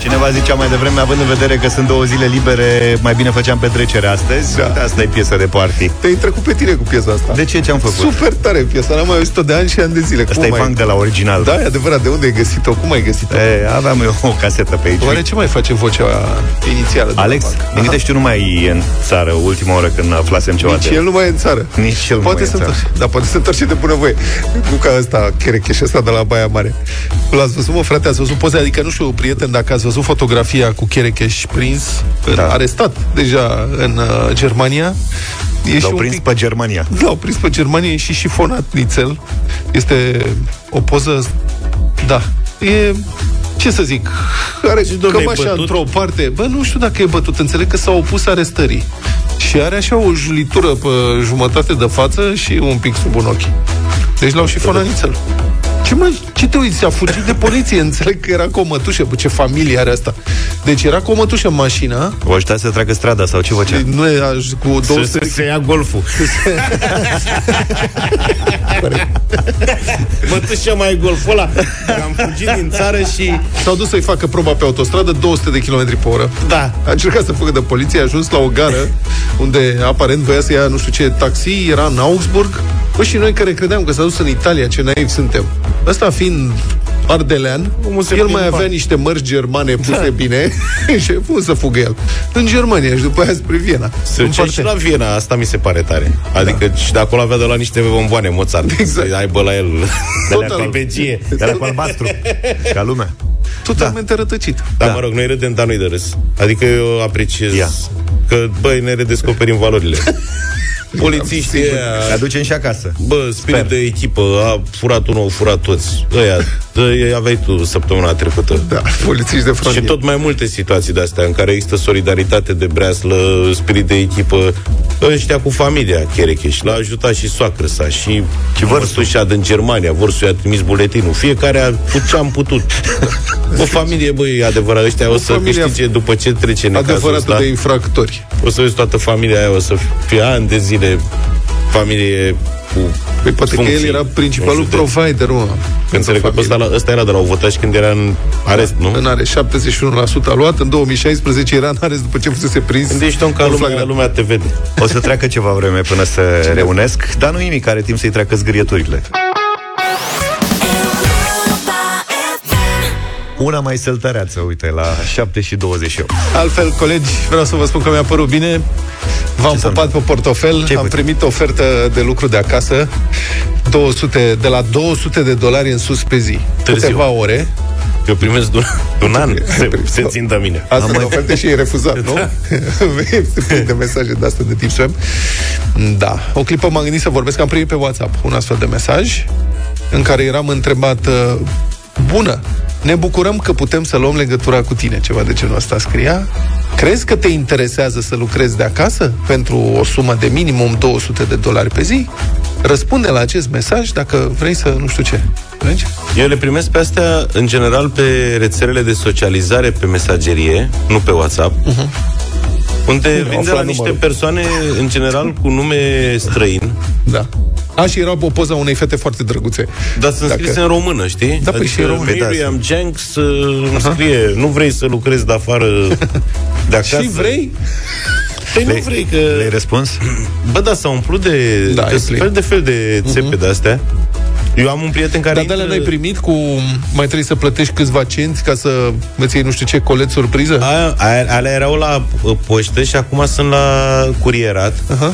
Cineva zicea mai devreme, având în vedere că sunt două zile libere, mai bine făceam petrecere astăzi. Da. Uite, asta e piesa de party. Te-ai trecut pe tine cu piesa asta. De ce? Ce-am făcut? Super tare piesa, n-am mai auzit-o de ani și ani de zile. Asta e funk de la original. Da, e adevărat. De unde ai găsit-o? Cum ai găsit-o? E, aveam eu o casetă pe aici. Oare ce mai face vocea inițială? de Alex, la Funk? din câte știu, nu mai e în țară ultima oră când aflasem ceva Nici de... el nu mai e în țară. Nici el nu poate mai e să în țară. întoarce, Da, poate să întoarce de bunăvoie. Nu ca ăsta, Cherecheș ăsta de la Baia Mare. L-ați văzut, mă, frate? Ați văzut poze? Adică, nu știu, prieten, dacă ați văzut fotografia cu Cherecheș prins, Da. arestat deja în uh, Germania. E și L-au un prins pic- pe Germania. L-au prins pe Germania e și șifonat nițel. Este o poză... Da. E... Ce să zic? Are domnule, e cămașa bătut? într-o parte. Bă, nu știu dacă e bătut. Înțeleg că s-a opus arestării. Și are așa o julitură pe jumătate de față și un pic sub un ochi. Deci l-au șifonat nițel. Ce mă, ce te uiți? A fugit de poliție. Înțeleg că era cu o mătușă. Bă, ce familie are asta. Deci era cu o mătușă în mașină. O ajuta să treacă strada sau ce făcea? Nu e aș- cu 200 Să, să, să ia golful. Mă și mai golful ăla. Că Am fugit din țară și... S-au dus să-i facă proba pe autostradă 200 de km pe oră. Da. A încercat să fugă de poliție, a ajuns la o gară unde aparent voia să ia nu știu ce taxi, era în Augsburg. Bă, și noi care credeam că s-a dus în Italia, ce naivi suntem. Ăsta fiind ardelean, Omul se el mai plimba. avea niște mărci germane puse da. bine și a fost să fugă el. În Germania și după aia spre Viena. Se În ducea parte- și la Viena, asta mi se pare tare. Adică da. și de acolo avea de la niște bomboane Mozart. Exact. Să aibă la el de la Total. pepegie. De la cu albastru. Ca lumea. Totalmente da. rătăcit. Dar da. mă rog, noi râdem, dar nu-i de râs. Adică eu apreciez Ia. că, băi, ne redescoperim valorile. Polițiștii ăia, Aducem și acasă. Bă, spirit Sper. de echipă, a furat unul, au furat toți. Ăia, ăia aveai tu săptămâna trecută. Da, polițiști de Și frontieră. tot mai multe situații de astea în care există solidaritate de breaslă, spirit de echipă, ăștia cu familia Cherecheș, l-a ajutat și soacră sa și Și vărsul. vărsușa din Germania, vărsul i-a trimis buletinul, fiecare a făcut ce am putut. O familie, băi, e adevărat, ăștia o, să familie câștige după ce trece necazul Adevărată ăsta. de infractori. O să vezi toată familia aia, o să fie ani de zile familie cu Păi poate că el funcții era în principalul județ. provider, mă. Că Înțeleg că ăsta, la- ăsta era de la o votat și când era în arest, nu? În are 71% a luat, în 2016 era în arest după ce fusese prins. Gândește-te ca în lumea, flagrant. lumea te vede. O să treacă ceva vreme până se reunesc, dar nu nimic, are timp să-i treacă zgârieturile. Una mai săltăreață, uite, la 7 și 28. Altfel, colegi, vreau să vă spun că mi-a părut bine. V-am Ce pupat pe portofel, Ce-ai am făcut? primit ofertă de lucru de acasă, 200, de la 200 de dolari în sus pe zi. Târziu. Câteva ore. Eu primesc de un, de un an, se, se țin de mine. Asta de oferte și e refuzat, nu? Se plin de mesaje de astea de tip spam. Da. O clipă m-am gândit să vorbesc, am primit pe WhatsApp un astfel de mesaj în care eram întrebat uh, Bună, ne bucurăm că putem să luăm legătura cu tine, ceva de genul ăsta scria. Crezi că te interesează să lucrezi de acasă pentru o sumă de minimum 200 de dolari pe zi? Răspunde la acest mesaj dacă vrei să nu știu ce. Vezi? Eu le primesc pe astea, în general, pe rețelele de socializare, pe mesagerie, nu pe WhatsApp, uh-huh. Unde Bine, vin de afla la niște numărul. persoane, în general, cu nume străin, Da. A, și era o poză a unei fete foarte drăguțe. dar sunt Dacă- scrise în română, știi? Da, păi și în română. Miriam Jenks uh, îmi scrie, nu vrei să lucrezi de afară, de acasă? Și vrei? Păi nu Le- vrei că... Le-ai răspuns? Bă, da, s-a umplut de, Da, de e plin. fel de fel de țepe de astea. Eu am un prieten care Dar de alea n-ai primit cu... Mai trebuie să plătești câțiva cenți ca să îți iei nu știu ce colet surpriză? Aia, aia, alea erau la uh, poștă și acum sunt la curierat. Aha.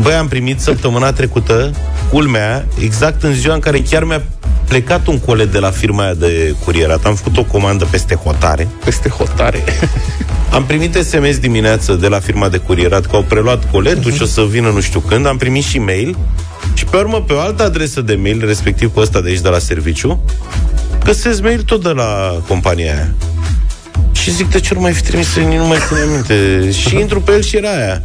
Băi, am primit săptămâna trecută, culmea, exact în ziua în care chiar mi-a plecat un colet de la firma aia de curierat. Am făcut o comandă peste hotare. Peste hotare. Am primit SMS dimineață de la firma de curierat că au preluat coletul uh-huh. și o să vină nu știu când. Am primit și mail și pe urmă pe o altă adresă de mail, respectiv cu ăsta de aici de la serviciu, găsesc mail tot de la compania aia. Și zic, de ce nu mai fi trimis, nu mai ține minte. Și intru pe el și era aia.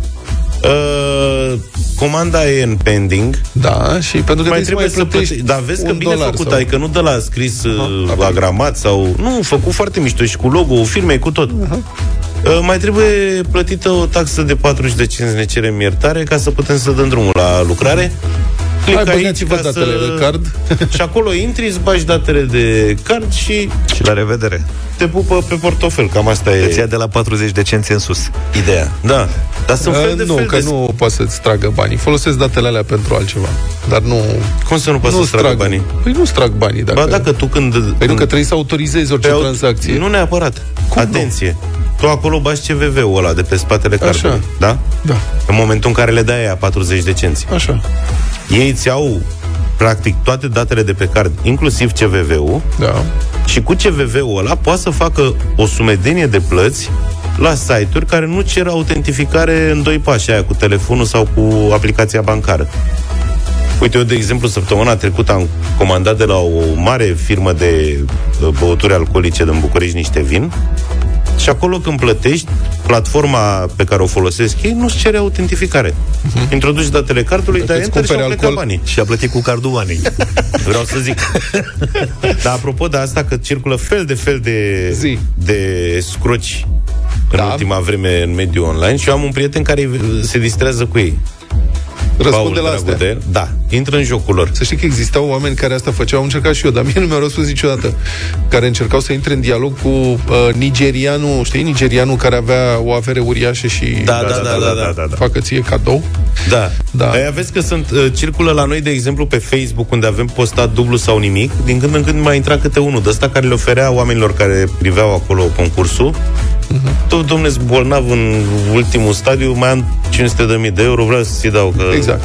Uh, comanda e în pending. Da, și pentru că Mai trebuie trebuie să să mai plătești plătești. Dar vezi că un bine dolar făcut, sau- adică nu de la scris uh, Aha, agramat sau... Nu, făcut foarte mișto și cu logo firmei, cu tot. Uh, mai trebuie plătită o taxă de 40 de cenți, ne cerem iertare, ca să putem să dăm drumul la lucrare. Click Hai, aici băgați-vă ca datele să... de card. și acolo intri, îți bagi datele de card și Și la revedere. te pupă pe portofel. Cam asta e Îți ia de la 40 de cenți în sus. ideea. Da. Dar sunt fel de nu, fel că de... nu poate să-ți tragă banii. Folosesc datele alea pentru altceva. Dar nu... Cum să nu poți nu să tragă banii? Păi nu-ți trag banii. Dacă... Ba dacă tu când... Păi nu, când că trebuie să autorizezi orice pe au- tranzacție. Nu neapărat. Cum Atenție. Tu acolo bași CVV-ul ăla de pe spatele Așa. cardului. Da? Da, În momentul în care le dai aia 40 de cenți. așa. Ei îți iau practic toate datele de pe card, inclusiv CVV-ul, Da. și cu CVV-ul ăla poate să facă o sumedenie de plăți la site-uri care nu cer autentificare în doi pași, aia cu telefonul sau cu aplicația bancară. Uite, eu, de exemplu, săptămâna trecută am comandat de la o mare firmă de uh, băuturi alcoolice din București niște vin și acolo când plătești, platforma pe care o folosesc ei nu-ți cere autentificare. Uh-huh. Introduci datele cardului, Dacă dai îți enter și au cumperi plecat alcool banii. Și a plătit cu cardul Oanei. Vreau să zic. Dar apropo de asta, că circulă fel de fel de, Zi. de scroci în Da. ultima vreme în mediul online și eu am un prieten care se distrează cu ei. Răspunde Paul la astea. Dragudel. Da, intră în jocul lor. Să știi că existau oameni care asta făceau, am încercat și eu, dar mie nu mi-au răspuns niciodată, care încercau să intre în dialog cu uh, nigerianul, știi, nigerianul care avea o avere uriașă și Da, da, da, da, da, da, da. facă ție cadou. Da. Da. da. Ei, aveți că sunt, uh, circulă la noi, de exemplu, pe Facebook, unde avem postat dublu sau nimic, din când în când mai intra câte unul de ăsta care le oferea oamenilor care priveau acolo concursul. Uh-huh. Tot, domnule, bolnav în ultimul stadiu, mai am 500 de mii de euro, vreau să ți dau, că Exact.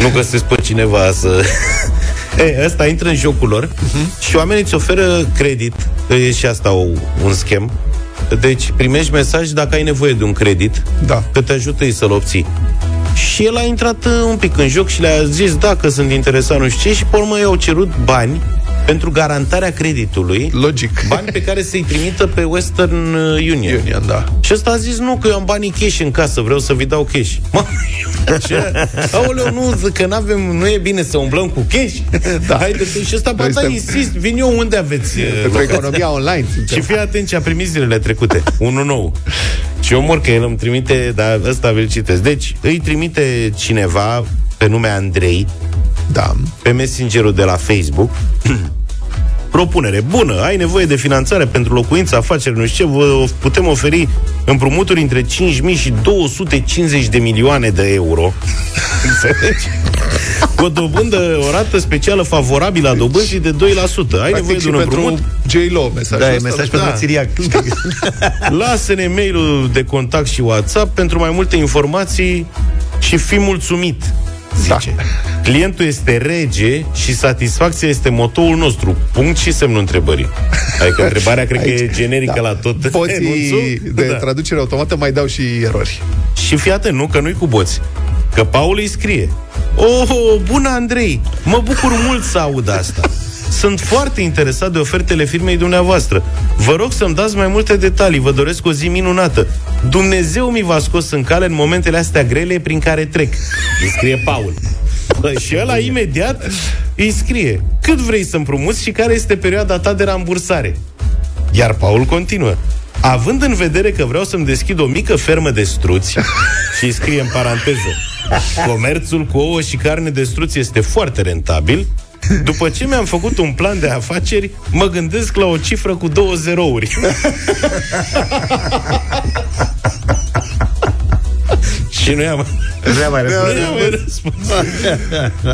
nu găsesc pe cineva să... Ei, ăsta intră în jocul lor uh-huh. și oamenii îți oferă credit, că e și asta o, un schem. Deci primești mesaj dacă ai nevoie de un credit, Da. că te ajută ei să-l obții. Și el a intrat uh, un pic în joc și le-a zis dacă sunt interesat, nu știu ce, și pe urmă i-au cerut bani pentru garantarea creditului, Logic. bani pe care să-i trimită pe Western uh, Union. Union, da. Și ăsta a zis, nu, că eu am banii cash în casă, vreau să vi dau cash. Mă, ce? Aoleu, nu, zic că n-avem, nu e bine să umblăm cu cash. Da. Haide, și ăsta, ba, Noi da, suntem- insist, vin eu unde aveți uh, Pentru economia online. și fii atent ce a primit zilele trecute. Unul nou. Și eu mor că el îmi trimite, dar ăsta vi-l citesc. Deci, îi trimite cineva pe nume Andrei, Da. pe messengerul de la Facebook, propunere bună, ai nevoie de finanțare pentru locuință, afaceri, nu știu ce, vă putem oferi împrumuturi între 5.000 și 250 de milioane de euro. Înțelegi? Cu o dobândă, o rată specială favorabilă a dobânzii de 2%. Ai nevoie Practic de și un pentru împrumut? J-Lo mesajul Da, e ăsta. mesaj da. pentru Țiriac. Lasă-ne mail-ul de contact și WhatsApp pentru mai multe informații și fi mulțumit, zice. Da. Clientul este rege și satisfacția este motoul nostru. Punct și semnul întrebării. Adică întrebarea cred că e generică da. la tot Poții enunțul. de Da. traducere automată mai dau și erori. Și fii atent, nu? Că nu-i cu boți. Că Paul îi scrie. Oh, bună Andrei! Mă bucur mult să aud asta. Sunt foarte interesat de ofertele firmei dumneavoastră. Vă rog să-mi dați mai multe detalii. Vă doresc o zi minunată. Dumnezeu mi v-a scos în cale în momentele astea grele prin care trec. Îi scrie Paul. Bă, și ăla imediat îi scrie Cât vrei să împrumuți și care este perioada ta de rambursare? Iar Paul continuă. Având în vedere că vreau să-mi deschid o mică fermă de struți și îi scrie în paranteză Comerțul cu ouă și carne de struți este foarte rentabil după ce mi-am făcut un plan de afaceri, mă gândesc la o cifră cu două zerouri. și nu i-am, Nu mai nu i-am mai răspuns.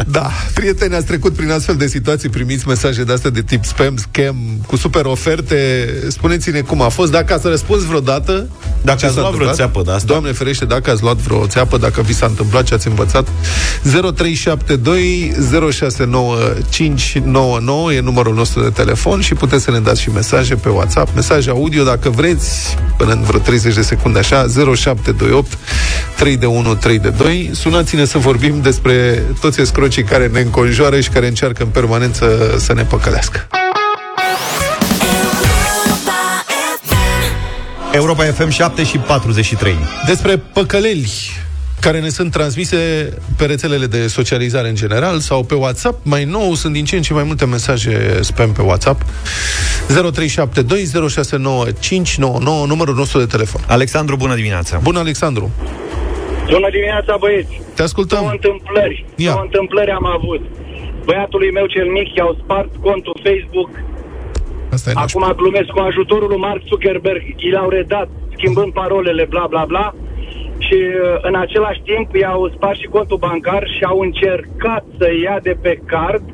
Da, prieteni, ați trecut prin astfel de situații, primiți mesaje de astea de tip spam, scam, cu super oferte. Spuneți-ne cum a fost, dacă ați răspuns vreodată. Dacă ce ați s-a luat vreo întâmplat. țeapă de asta. Doamne ferește, dacă ați luat vreo țeapă, dacă vi s-a întâmplat ce ați învățat. 0372 069599 e numărul nostru de telefon și puteți să ne dați și mesaje pe WhatsApp, mesaje audio dacă vreți, până în vreo 30 de secunde așa, 0728 3 de 1 3 de 2. Sunați-ne să vorbim despre toți escrocii care ne înconjoară și care încearcă în permanență să ne păcălească. Europa FM 7 și 43. Despre păcăleli care ne sunt transmise pe rețelele de socializare în general sau pe WhatsApp. Mai nou sunt din ce în ce mai multe mesaje spam pe WhatsApp. 0372069599 numărul nostru de telefon. Alexandru, bună dimineața. Bun, Alexandru. Bună dimineața, băieți! Te ascultăm. Două întâmplări. Ia. Două întâmplări am avut. Băiatului meu cel mic i-au spart contul Facebook. Asta e nașpa. Acum glumesc cu ajutorul lui Mark Zuckerberg. I l-au redat schimbând parolele, bla, bla, bla. Și uh, în același timp i-au spart și contul bancar și au încercat să ia de pe card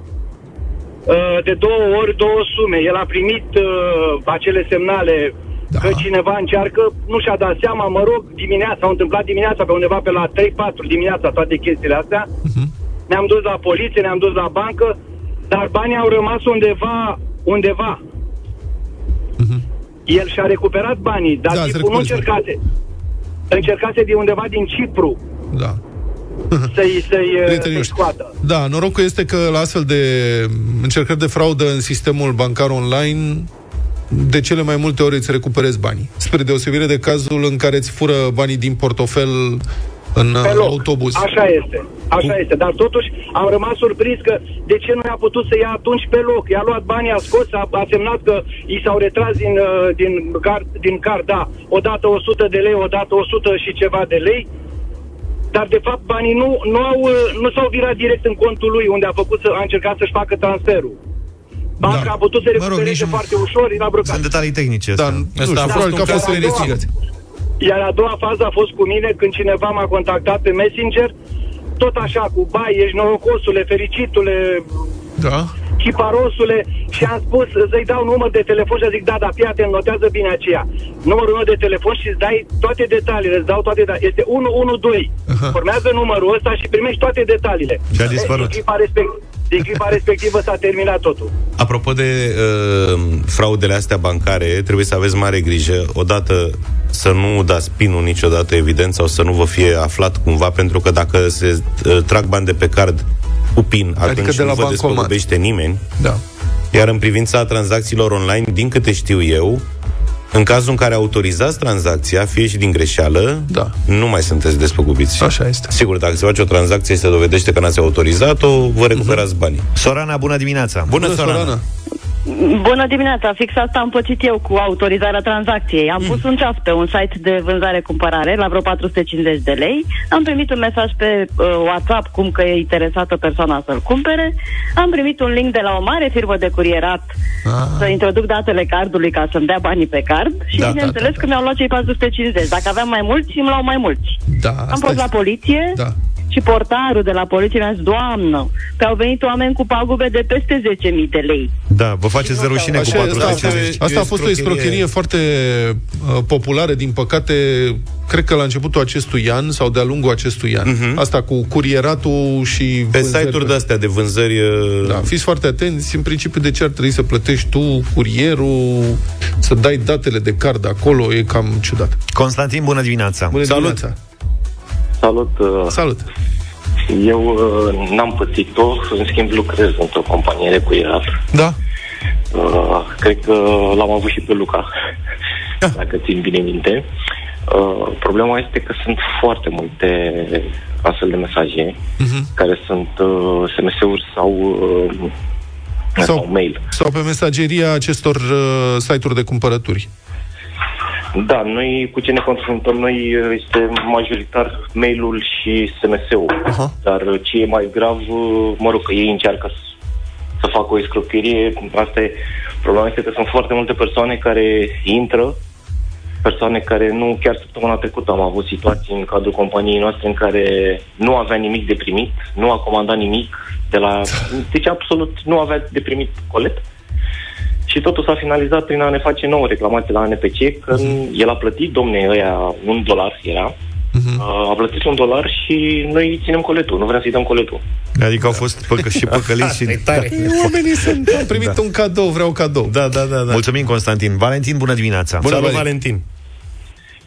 uh, de două ori două sume. El a primit uh, acele semnale Da. că cineva încearcă, nu și-a dat seama, mă rog, dimineața, s-au întâmplat dimineața, pe undeva pe la 3-4 dimineața toate chestiile astea. Ne-am dus la poliție, ne-am dus la bancă, dar banii au rămas undeva, undeva. El și-a recuperat banii, dar Da, da, se tipul nu recuperă. încercase. Încercase de undeva din Cipru Da. să-i, să-i, Prietenii să-i noștri. scoată. Da, norocul este că la astfel de încercări de fraudă în sistemul bancar online, de cele mai multe ori îți recuperezi banii. Spre deosebire de cazul în care îți fură banii din portofel în Pe loc. autobuz. Așa este. Așa este. Dar totuși am rămas surprins că de ce nu a putut să ia atunci pe loc. I-a luat banii, a scos, a, a semnat că i s-au retras din, uh, din, card, din card, da, odată 100 de lei, odată 100 și ceva de lei. Dar de fapt banii nu, nu, au, uh, nu s-au virat direct în contul lui unde a făcut să, a încercat să-și facă transferul. Banca Da. a putut să Mă rog, recupereze nici nu- foarte ușor, l-a blocat. Sunt detalii tehnice Da, astea. nu Asta știu, a probabil fost că a un fost caz de investigație. Iar a doua fază a fost cu mine când cineva m-a contactat pe Messenger, tot așa, cu bai, ești norocosule, fericitule, Da? chiparosule, și am spus să-i dau număr de telefon și a zic, da, da, fii atent, notează bine aceea. Numărul meu de telefon și îți dai toate detaliile, îți dau toate detaliile. Este 112. Aha. Formează numărul ăsta și primești toate detaliile. Și a dispărut. Din clipa, respect, din clipa respectivă s-a terminat totul. Apropo de uh, fraudele astea bancare, trebuie să aveți mare grijă. Odată să nu dați pinul niciodată, evident, sau să nu vă fie aflat cumva, pentru că dacă se uh, trag bani de pe card cu PIN, atunci Adică de la nu vă bancomat. despăgubește nimeni. Da. Iar în privința tranzacțiilor online, din câte știu eu, în cazul în care autorizați tranzacția, fie și din greșeală, Da. nu mai sunteți despăgubiți. Așa este. Sigur, dacă se face o tranzacție și se dovedește că n-ați autorizat-o, vă recuperați Mhm. banii. Sorana, bună dimineața! Bună, Sorana! Bună dimineața, fix asta am pățit eu cu autorizarea tranzacției. Am pus un ceas pe un site de vânzare-cumpărare la vreo 450 de lei. Am primit un mesaj pe uh, WhatsApp cum că e interesată persoana să-l cumpere. Am primit un link de la o mare firmă de curierat Ah. să introduc datele cardului ca să-mi dea banii pe card și Da, bineînțeles da, da, că mi-au luat cei 450. Dacă aveam mai mulți, îmi luau mai mulți. Da, Am asta fost la este. poliție Da. Și portarul de la poliție mi-a zis, doamnă, că au venit oameni cu pagube de peste 10.000 de lei. Da, vă faceți de rușine cu Așa, asta, a 450. fost, asta a fost o escrocherie foarte uh, populară, din păcate, cred că la începutul acestui an sau de-a lungul acestui an. Asta cu curieratul și Pe vânzări site-uri de-astea de vânzări... uh, Da, fiți foarte atenți. În principiu, de ce ar trebui să plătești tu curierul, să dai datele de card acolo? E cam ciudat. Constantin, bună dimineața! Bună Salut! dimineața! Salut! uh, Salut! Eu uh, n-am pățit-o, în schimb lucrez într-o companie de cuierat. Da? Uh, Cred că l-am avut și pe Luca, dacă țin bine minte. Uh, Problema este că sunt foarte multe astfel de mesaje Mhm. care sunt uh, SMS-uri sau, uh, sau, sau mail. Sau pe mesageria acestor uh, site-uri de cumpărături. Da, noi cu ce ne confruntăm noi uh, este majoritar mail-ul și SMS-ul. Aha. Dar uh, ce e mai grav, uh, mă rog, că ei încearcă să, să facă o escrocherie. Asta e, problema este că sunt foarte multe persoane care intră, persoane care nu, chiar săptămâna trecută am avut situații în cadrul companiei noastre în care nu avea nimic de primit, nu a comandat nimic de la... Deci absolut nu avea de primit colet. Și totul s-a finalizat prin a ne face nouă reclamație la NPC că uh-huh. el a plătit, domne, ăia un dolar era, uh-huh. a plătit un dolar și noi îi ținem coletul, nu vrem să-i dăm coletul. Adică au fost păcă- și păcăliți și... tare. Oamenii sunt... Am primit da. un cadou, vreau cadou. Da, da, da. da. Mulțumim, Constantin. Valentin, bună dimineața! Bună, Salut, Valentin.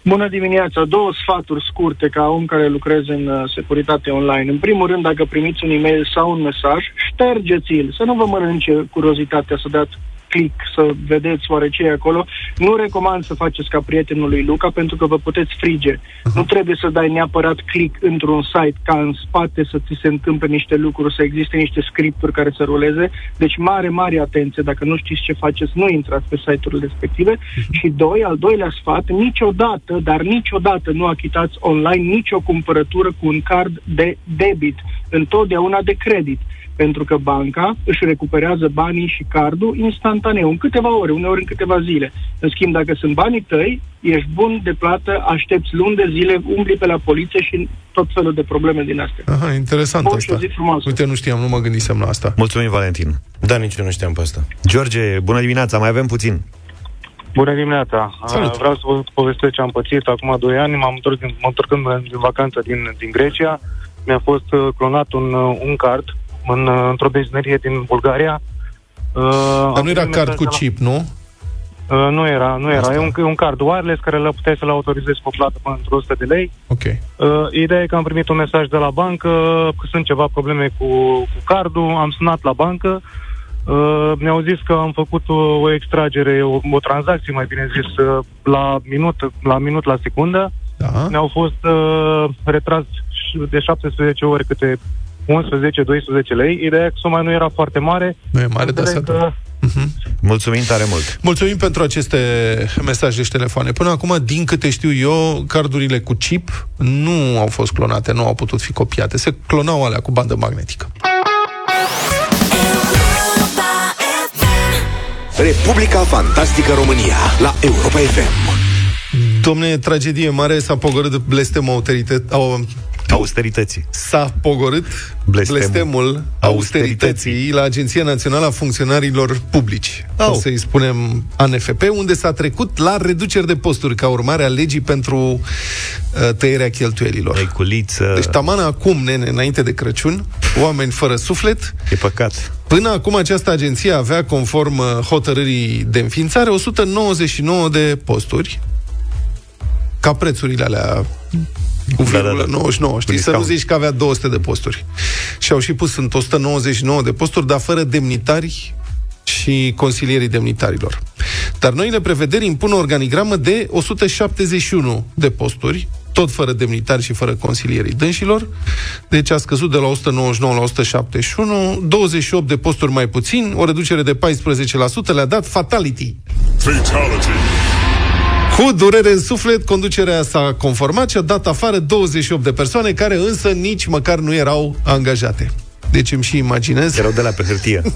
Bună dimineața! Două sfaturi scurte ca om care lucreze în uh, securitate online. În primul rând, dacă primiți un e-mail sau un mesaj, ștergeți-l, să nu vă mănânce curiozitatea să dați click să vedeți oare ce e acolo. Nu recomand să faceți ca prietenul lui Luca pentru că vă puteți frige. Uh-huh. Nu trebuie să dai neapărat click într-un site ca în spate să ți se întâmple niște lucruri, să existe niște scripturi care să ruleze. Deci mare, mare atenție. Dacă nu știți ce faceți, nu intrați pe site-urile respective. Uh-huh. Și doi, al doilea sfat, niciodată, dar niciodată nu achitați online nicio cumpărătură cu un card de debit, întotdeauna de credit pentru că banca își recuperează banii și cardul instantaneu, în câteva ore, uneori în câteva zile. În schimb, dacă sunt banii tăi, ești bun de plată, aștepți luni de zile, umbli pe la poliție și tot felul de probleme din astea. Aha, interesant Bun, asta. și o zi frumoasă. Uite, nu știam, nu mă gândisem la asta. Mulțumim, Valentin. Da, nici eu nu știam pe asta. George, bună dimineața, mai avem puțin. Bună dimineața! Salut. Uh, Vreau să vă povestesc ce am pățit. Acum 2 ani m-am întors din, mă întorcând din vacanță din, din Grecia. Mi-a fost uh, clonat un, uh, un card în, uh, într-o benzinărie din Bulgaria. Uh, Dar am nu era primit card mesaj cu de la- chip, nu? Uh, nu era, nu era. Asta. E un, e un card wireless care le puteai să-l autorizezi cu o plată până într-o 100 de lei. Ok. Uh, ideea e că am primit un mesaj de la bancă că sunt ceva probleme cu, cu cardul, am sunat la bancă, uh, mi-au zis că am făcut o, o extragere, o, o tranzacție, mai bine zis, uh, la minut, la minut la secundă. Da. Mi-au fost uh, retras ș- de 17 ori câte 11-12 lei. Ideea e că suma nu era foarte mare. Nu e mare, dar Înțeleg se că Mulțumim tare mult. Mulțumim pentru aceste mesaje și telefoane. Până acum, din câte știu eu, cardurile cu chip nu au fost clonate, nu au putut fi copiate. Se clonau alea cu bandă magnetică. Republica Fantastică România la Europa FM. Domne, tragedie mare, s-a pogorât blestemul autorității. Au, Austerității. s-a pogorât Blestemul. blestemul austerității la Agenția Națională a Funcționarilor Publici. Au. O să-i spunem ANFP, unde s-a trecut la reduceri de posturi ca urmare a legii pentru uh, tăierea cheltuielilor. Eculiță. Deci taman acum, nene, înainte de Crăciun, oameni fără suflet, E păcat. Până acum această agenție avea, conform uh, hotărârii de înființare, 199 de posturi, ca prețurile alea cu Da, da, da. 99, știi? Cu Să nu discount. zici că avea 200 de posturi. Și au și pus în 199 de posturi, dar fără demnitari și consilierii demnitarilor. Dar noile prevederi impun o organigramă de 171 de posturi, tot fără demnitari și fără consilierii dânșilor. Deci a scăzut de la 199 la 171, 28 de posturi mai puțin, o reducere de 14% le-a dat Fatality. Cu durere în suflet, conducerea s-a conformat și a dat afară 28 de persoane care însă nici măcar nu erau angajate. Deci îmi și imaginez Erau de la pe hârtie.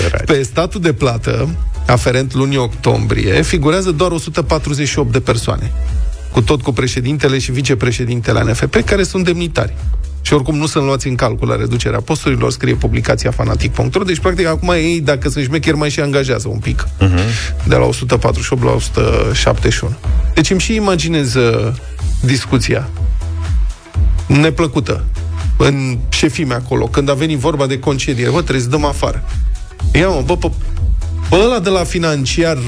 Săraci. pe statul de plată, aferent lunii octombrie, figurează doar 148 de persoane. Cu tot cu președintele și vicepreședintele ANFP, care sunt demnitari. Și oricum nu sunt luați în calcul la reducerea posturilor, scrie publicația fanatic.ro, deci practic acum ei, dacă sunt șmecheri, mai și angajează un pic. Uh-huh. De la 148 la 171. Deci îmi și imaginez uh, discuția neplăcută în șefime acolo, când a venit vorba de concediere, bă, trebuie să dăm afară. Ia mă, bă, bă, bă ăla de la financiar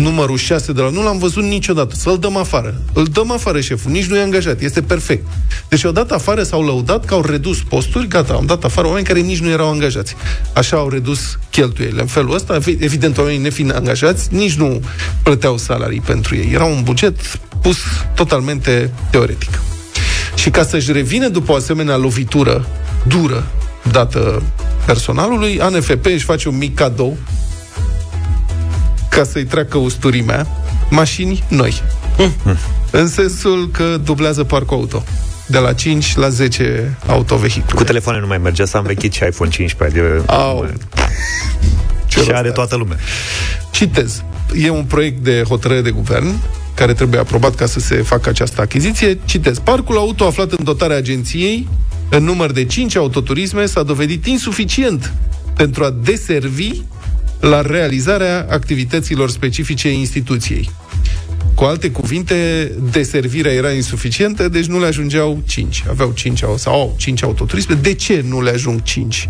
numărul 6 de la... Nu l-am văzut niciodată. Să-l dăm afară. Îl dăm afară, șeful. Nici nu e angajat. Este perfect. Deci au dat afară, s-au lăudat că au redus posturi, gata, am dat afară oameni care nici nu erau angajați. Așa au redus cheltuielile. În felul ăsta, evi- evident, oamenii nefiind angajați, nici nu plăteau salarii pentru ei. Era un buget pus totalmente teoretic. Și ca să-și revină după o asemenea lovitură dură dată personalului, ANFP își face un mic cadou ca să-i treacă usturimea mașini noi. în sensul că dublează parcul auto. De la 5 la 10 autovehicule. Cu telefoane nu mai mergea, s-a învechit și iPhone 15. De... Au. Ce și rost are are? toată lumea. Citez. E un proiect de hotărâre de guvern care trebuie aprobat ca să se facă această achiziție. Citez. Parcul auto aflat în dotarea agenției, în număr de 5 autoturisme, s-a dovedit insuficient pentru a deservi la realizarea activităților specifice instituției. Cu alte cuvinte, deservirea era insuficientă, deci nu le ajungeau 5. Aveau 5 au- sau au 5 autoturisme. De ce nu le ajung 5?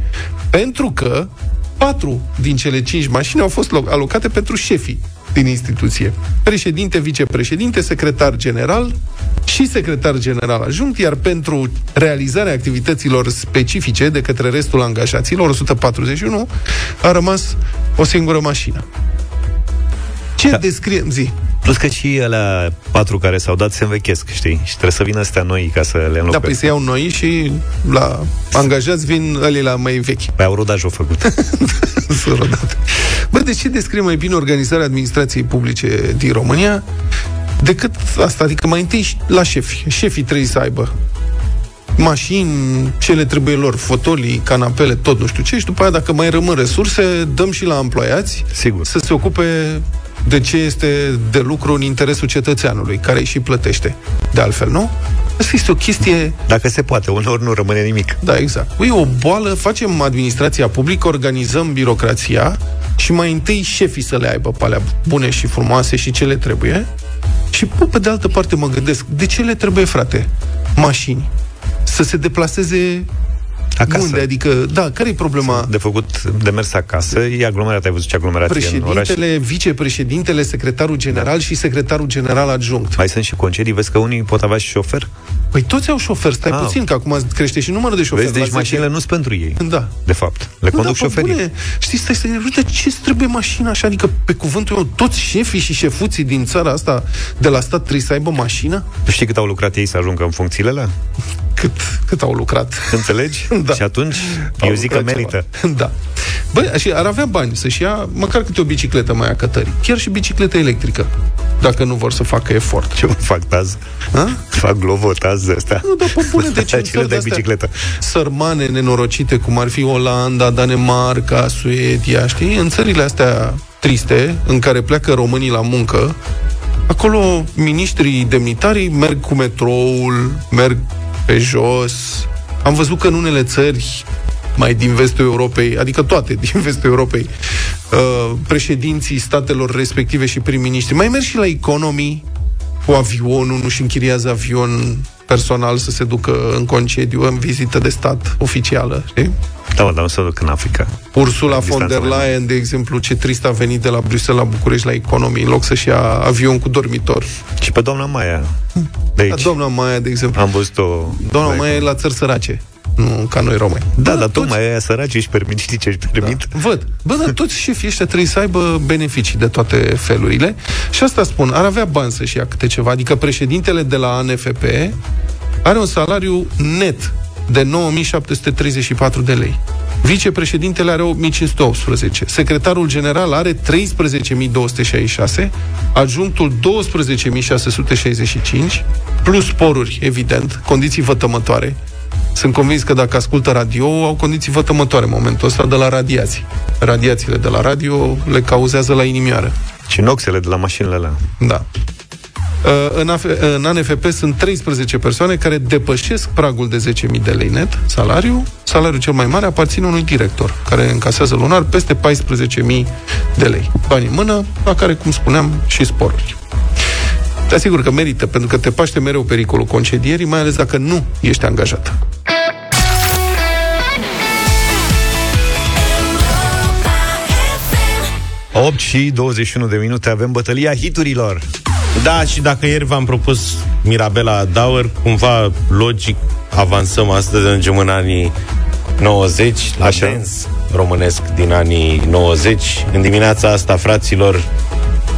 Pentru că patru din cele 5 mașini au fost lo- alocate pentru șefii din instituție. Președinte, vicepreședinte, secretar general și secretar general ajunct, iar pentru realizarea activităților specifice de către restul angajaților, 141, a rămas o singură mașină. Ce Da. da. descriem? Zi. Plus că și alea patru care s-au dat se învechesc, știi? Și trebuie să vină astea noi ca să le Da, păi înlocuiesc. se iau noi și la angajați vin ălii la mai vechi. Păi au rodaj au făcut. Sunt rodate. Bă, de ce descrie mai bine organizarea administrației publice din România decât asta? Adică mai întâi la șefi. Șefii trebuie să aibă mașini, ce le trebuie lor, fotolii, canapele, tot nu știu ce, și după aia, dacă mai rămân resurse, dăm și la emploiați Sigur. să se ocupe de ce este de lucru în interesul cetățeanului, care îi și plătește. De altfel, nu? Asta este o chestie Dacă se poate, uneori nu rămâne nimic. da, exact. E o boală, facem administrația publică, organizăm birocrația și mai întâi șefii să le aibă pe alea bune și frumoase și ce le trebuie. Și bă, pe de altă parte mă gândesc, de ce le trebuie, frate, mașini? Să se deplaseze Acasă. unde? Adică, da, care e problema? De făcut de mers acasă, e aglomerat, ai văzut ce aglomerație în oraș? Președintele, vicepreședintele, secretarul general și secretarul general adjunct. Mai sunt și concedii, vezi că unii pot avea și șofer? Păi toți au șofer, stai Ah. puțin, că acum crește și numărul de șoferi. Vezi, deci la 10. mașinile nu sunt pentru ei, Da. de fapt. Le Nu, conduc da, pe șoferii. Bune. Știi, stai să uite, ce îți trebuie mașina așa? Adică, pe cuvântul meu, toți șefii și șefuții din țara asta de la stat trebuie să aibă mașină? Tu știi cât au lucrat ei să ajungă în funcțiile alea? Cât, cât au lucrat? Înțelegi? Da. Și atunci, Au eu zic că lucrat merită. Ceva. Da. Băi, și ar avea bani să-și ia măcar câte o bicicletă mai a cătării. Chiar și bicicletă electrică. Dacă nu vor să facă efort. Ce mă fac taz? Ha? Fac globotaz de astea. Nu, dar pe bune, deci în Ce le țări dai de-astea bicicletă? Sărmane, nenorocite, cum ar fi Olanda, Danemarca, Suedia, știi? În țările astea triste, în care pleacă românii la muncă, acolo miniștrii demnitarii merg cu metroul, merg pe jos. Am văzut că în unele țări mai din vestul Europei, adică toate din vestul Europei, uh, președinții statelor respective și prim-ministri mai merg și la economii cu avionul, nu-și închiriază avion personal să se ducă în concediu, în vizită de stat oficială, știi? Da, mă, dar nu se duc în Africa. Ursula von Distanța der mai mare. Leyen, de exemplu, ce trist a venit de la Bruxelles la București la economii, în loc să-și ia avion cu dormitor. Și pe doamna Maia, de Da, aici. doamna Maia, de exemplu. Am văzut-o... Doamna la Maia e la țări sărace, nu ca noi români. Da, dar toți- tocmai aia săraci își permit, știi ce își permit? Da. Văd. Bă, dar toți șefii ăștia trebuie să aibă beneficii de toate felurile și asta spun, ar avea bani să-și ia câte ceva. Adică președintele de la ANFP are un salariu net de 9734 de lei. Vicepreședintele are 8518. Secretarul general are 13266, adjunctul 12665, plus sporuri, evident, condiții vătămătoare. Sunt convins că dacă ascultă radio, au condiții vătămătoare în momentul ăsta de la radiații. Radiațiile de la radio le cauzează la inimioară. Și noxele de la mașinile alea. Da. Uh, În, AF, în ANFP sunt 13 persoane care depășesc pragul de 10.000 de lei net salariu. Salariul cel mai mare aparține unui director, care încasează lunar peste 14.000 de lei. Bani în mână, la care, cum spuneam, și sporuri. Te asigur că merită, pentru că te paște mereu pericolul concedierii, mai ales dacă nu ești angajat. A 8 și 21 de minute avem bătălia hiturilor. Da, și dacă ieri v-am propus Mirabela Dauer, cumva logic avansăm astăzi, ajungem în anii 90, la Așa. dance românesc din anii 90. În dimineața asta, fraților,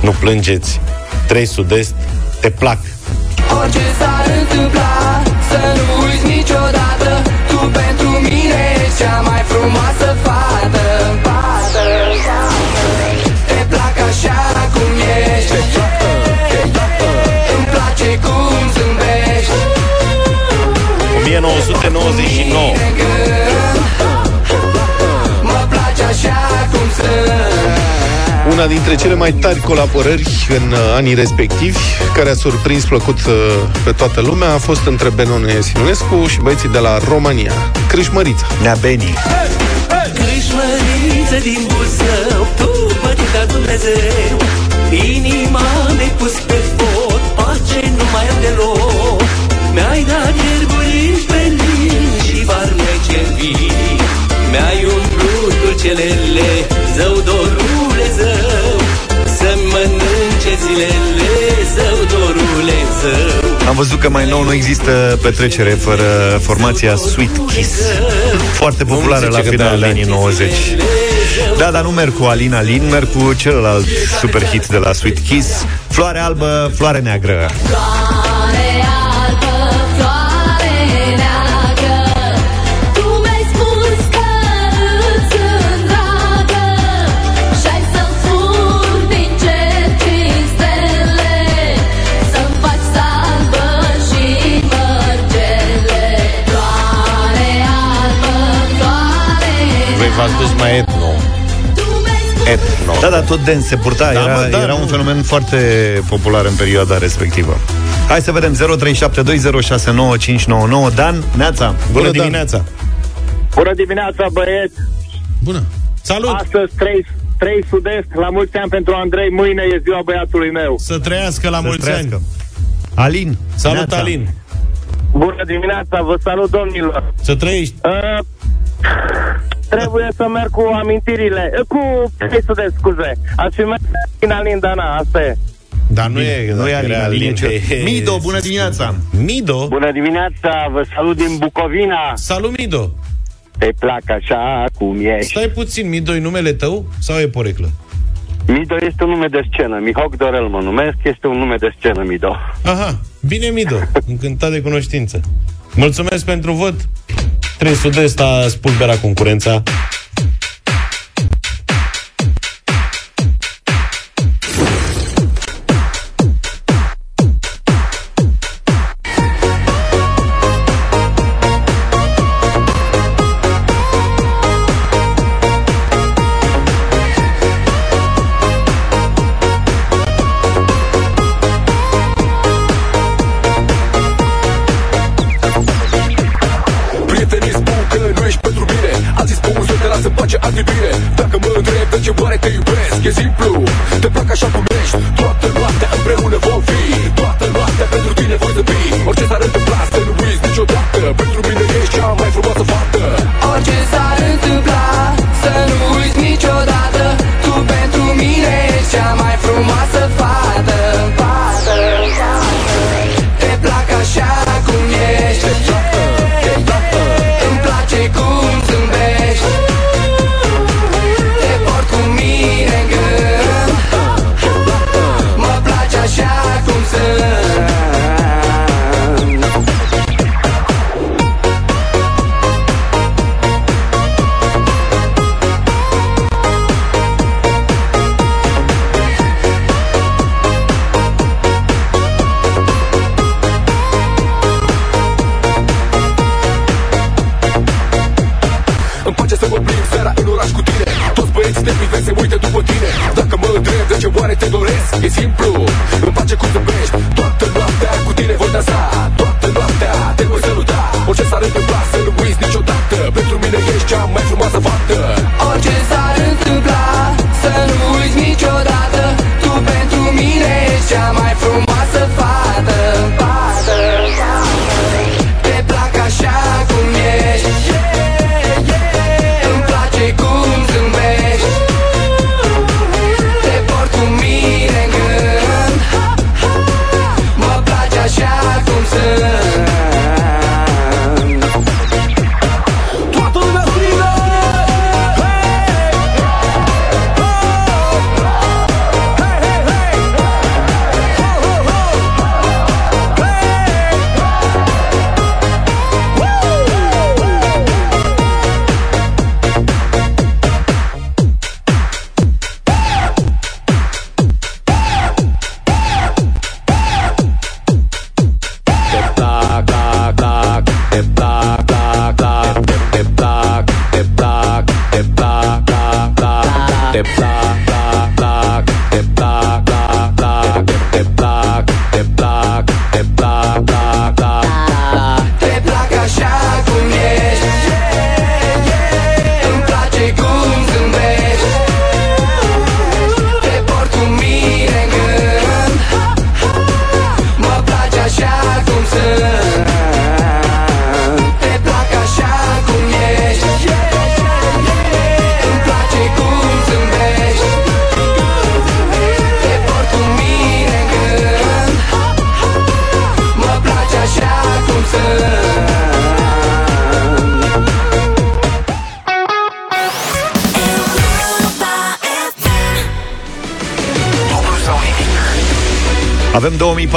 nu plângeți, 3 sud-est, te plac. Orice s-ar întâmpla Să nu uiți niciodată Tu pentru mine ești cea mai frumoasă fată Fată Te plac așa cum ești Îmi place cum zâmbești 1999. Mă place așa cum sunt Una dintre cele mai tari colaborări în uh, anii respectivi, care a surprins plăcut uh, pe toată lumea, a fost între Benone Sinunescu și băieții de la România, Crișmărița. Nea Beni. Crișmăriță din Buzău Tu, pătica Dumnezeu Inima mi-ai pus pe foc Pace nu mai am deloc Mi-ai dat ierburi pe lin Și farmece vin Mi-ai umplut dulcelele Zău, dorule, zău Să-mi mănânce zilele Zău, dorule, zău Am văzut că mai nou nu există petrecere fără formația Sweet Kiss. Foarte populară Nu-mi la zice că finalul da, anii 90. Da, dar nu merg cu Alin Alin, merg cu celălalt super hit de la Sweet Kiss, Floare albă, floare neagră. V-ați dus mai etno. Etno. Da, da, tot dens se purta, Da, era, mă, da, era un nu. fenomen foarte popular în perioada respectivă. Hai să vedem, 0372069599. Dan, Neața. Bună dimineața! Bună dimineața, băieți! Bună! Salut! Astăzi 3, 3 sud-est, la mulți ani pentru Andrei, mâine e ziua băiatului meu. Să trăiască la Să mulți trăiască. ani! Alin. Salut, Neața. Alin! Bună dimineața, vă salut, domnilor! Să trăiești! Uh, trebuie să merg cu amintirile, uh, cu 3 sud-est, scuze. Aș fi mers din Alin Dana, asta e. Dar nu e, Nu e era Alin, Alin e ce- Mido, bună dimineața! Mido? Bună dimineața, vă salut din Bucovina. Salut, Mido! Te plac așa cum ești. Stai puțin, Mido, e numele tău sau e poreclă? Mido este un nume de scenă, Mihoc Dorel mă numesc, este un nume de scenă, Mido. Aha, bine, Mido, încântat de cunoștință. Mulțumesc pentru vot. 3 Sud-Est a spulberat concurența. Ce oare te iubesc? E simplu, te plac așa cum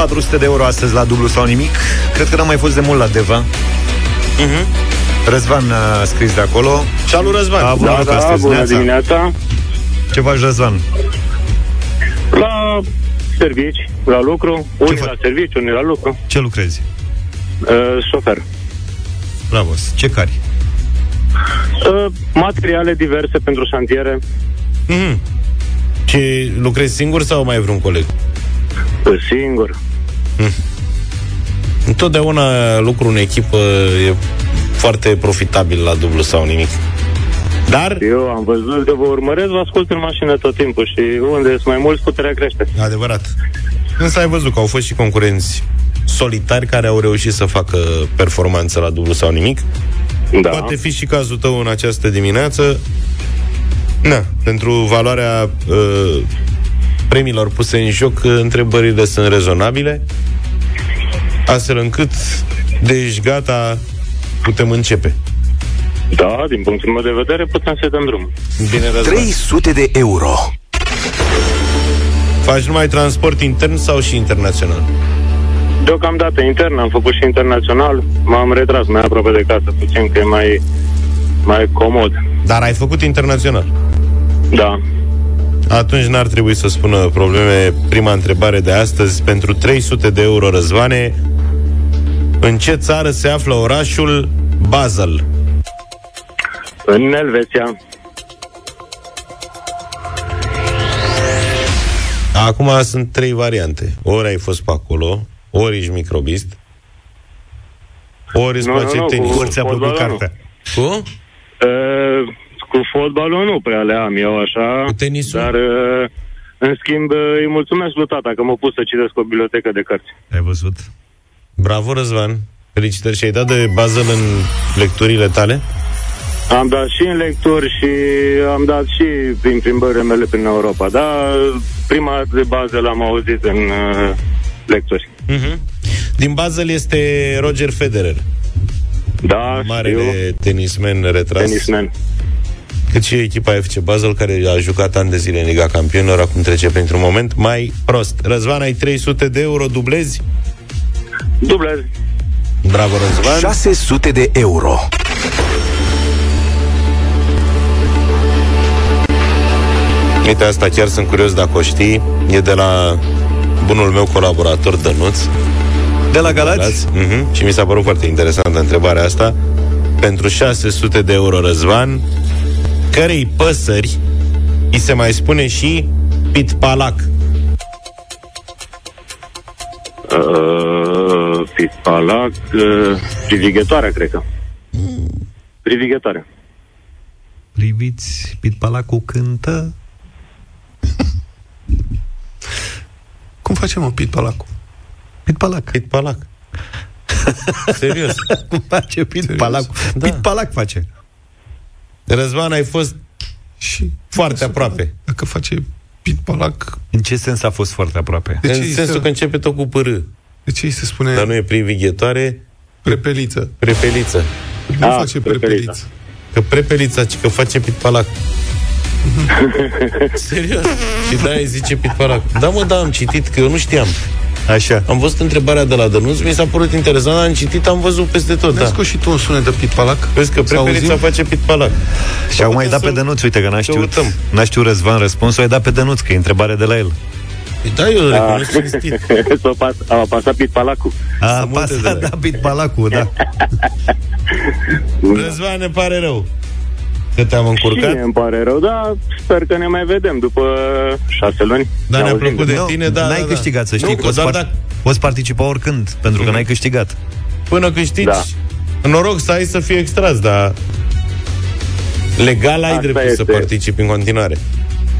2400 de euro astăzi la dublu sau nimic. Cred că n-am mai fost de mult la Deva. Mhm. Răzvan a scris de acolo. Salut, Răzvan! A avut Da, noroc da, astăzi. bună Neața. dimineața. Ce faci, Răzvan? La servici, la lucru, unii la servici, unii la lucru. Ce lucrezi? Uh, șofer. Bravo. Ce cari? Uh, materiale diverse pentru șantiere. Mhm. Și lucrezi singur sau mai ai vreun coleg? Uh, singur. Întotdeauna lucru în echipă e foarte profitabil la dublu sau nimic. Dar... Eu am văzut că vă urmăresc, vă ascult în mașină tot timpul și unde sunt mai mulți, puterea crește. Adevărat. Însă ai văzut că au fost și concurenți solitari care au reușit să facă performanță la dublu sau nimic. Da. Poate fi și cazul tău în această dimineață. Na, pentru valoarea uh, premiilor puse în joc, uh, întrebările sunt rezonabile, astfel încât, deci gata, putem începe. Da, din punctul meu de vedere, putem să dăm drumul. Bine, Răzvan. 300 de euro. Faci numai transport intern sau și internațional? Deocamdată intern, am făcut și internațional, m-am retras mai aproape de casă puțin, că e mai, mai comod. Dar ai făcut internațional? Da. Atunci n-ar trebui să spună probleme. Prima întrebare de astăzi, pentru 300 de euro răzvane, în ce țară se află orașul Basel? În Elveția. Acum sunt trei variante. Ori ai fost pe acolo, ori ești microbist, ori îți Nu, place nu, nu, tenis. cu Ori ți-a plăcut fotbalul cartea. Cu? Uh, cu fotbalul nu prea le am eu așa. Cu tenisul? Dar, uh, în schimb, uh, îi mulțumesc lui tata că m-a pus să citesc o bibliotecă de cărți. Ai văzut? Bravo, Răzvan! Felicitări și ai dat de Basel în lecturile tale? Am dat și în lecturi și am dat și prin plimbările mele prin Europa. Dar prima de bază l-am auzit în uh, lecturi. Mhm. Din Basel este Roger Federer. Da, Marele tenismen retras. Tenismen. Cât și echipa FC Basel, care a jucat ani de zile în Liga Campionilor, acum trece printr-un moment mai prost. Răzvan, ai 300 de euro, dublezi? Dublez. Bravo, Răzvan. 600 de euro. Uite, asta chiar sunt curios dacă o știi. E de la bunul meu colaborator, Dănuț. De la Galați? Uh-huh. Și mi s-a părut foarte interesantă întrebarea asta. Pentru 600 de euro, Răzvan, cărei păsări îi se mai spune și pitpalac? Uh, Pispalac, uh, privighetoarea, cred că. Privighetoarea. Priviți, Pitpalacul cântă. Cum facem, mă, Pitpalacul? Pitpalac. Pitpalac. Serios. Cum face Pitpalacul? Da. Pitpalac face. Răzvan, ai fost și foarte aproape. Dacă face Pitpalac... În ce sens a fost foarte aproape? De ce în îi sensul se- că începe tot cu pârâ. De ce îi se spune Dar nu e privighetoare, prepeliță? prepeliță. Nu face prepeliță. Că prepelița, ci că face pitpalac. Serios? Și da, îi zice pitpalac. Da, mă, da, am citit, că eu nu știam. Așa. Am văzut întrebarea de la Dănuț, mi s-a părut interesant, am citit, am văzut peste tot, Ne-ai da. scos și tu un sunet de Pitpalac? Vezi că Să prepelița auzim? face pitpalac. Și acum ai putem dat pe să- Dănuț, uite că n-a știut, uităm. n-a știut Răzvan răspunsul, ai dat pe Dănuț, că e întrebare de la el. Păi Da, eu recunosc cinstit. S-a pas, a pasat Pitpalacul. A Sunt multe de pasat, la- da, Pitpalacul, da. Răzvan, ne pare rău că te-am Și încurcat. mie îmi pare rău, dar sper că ne mai vedem după șase luni. Da, Ne ne-a auzim. plăcut de Nu, tine, da, N-ai da, da. câștigat, să Nu, știi, că poți, doar par- dacă- poți participa oricând, pentru că n-ai câștigat. Până câștigi, Da. noroc să ai să fii extras, dar legal ai Asta dreptul să este. participi în continuare.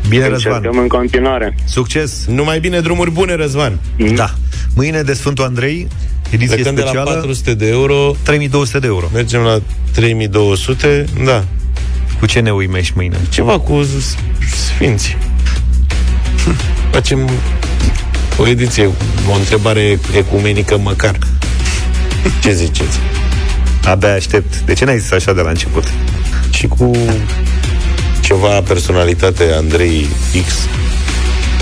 Bine, Răzvan. Încercăm în continuare. Succes! Numai bine drumuri bune, Răzvan. Da. Mâine de Sfântul Andrei, ediție Plecăm de la specială, 400 de euro, 3200 de euro. mergem la 3200, da. Cu ce ne uimești mâine? Ceva cu s- sfinți. Facem o ediție, o întrebare ecumenică măcar. Ce ziceți? Abia aștept. De ce n-ai zis așa de la început? Și cu ceva personalitate Andrei X.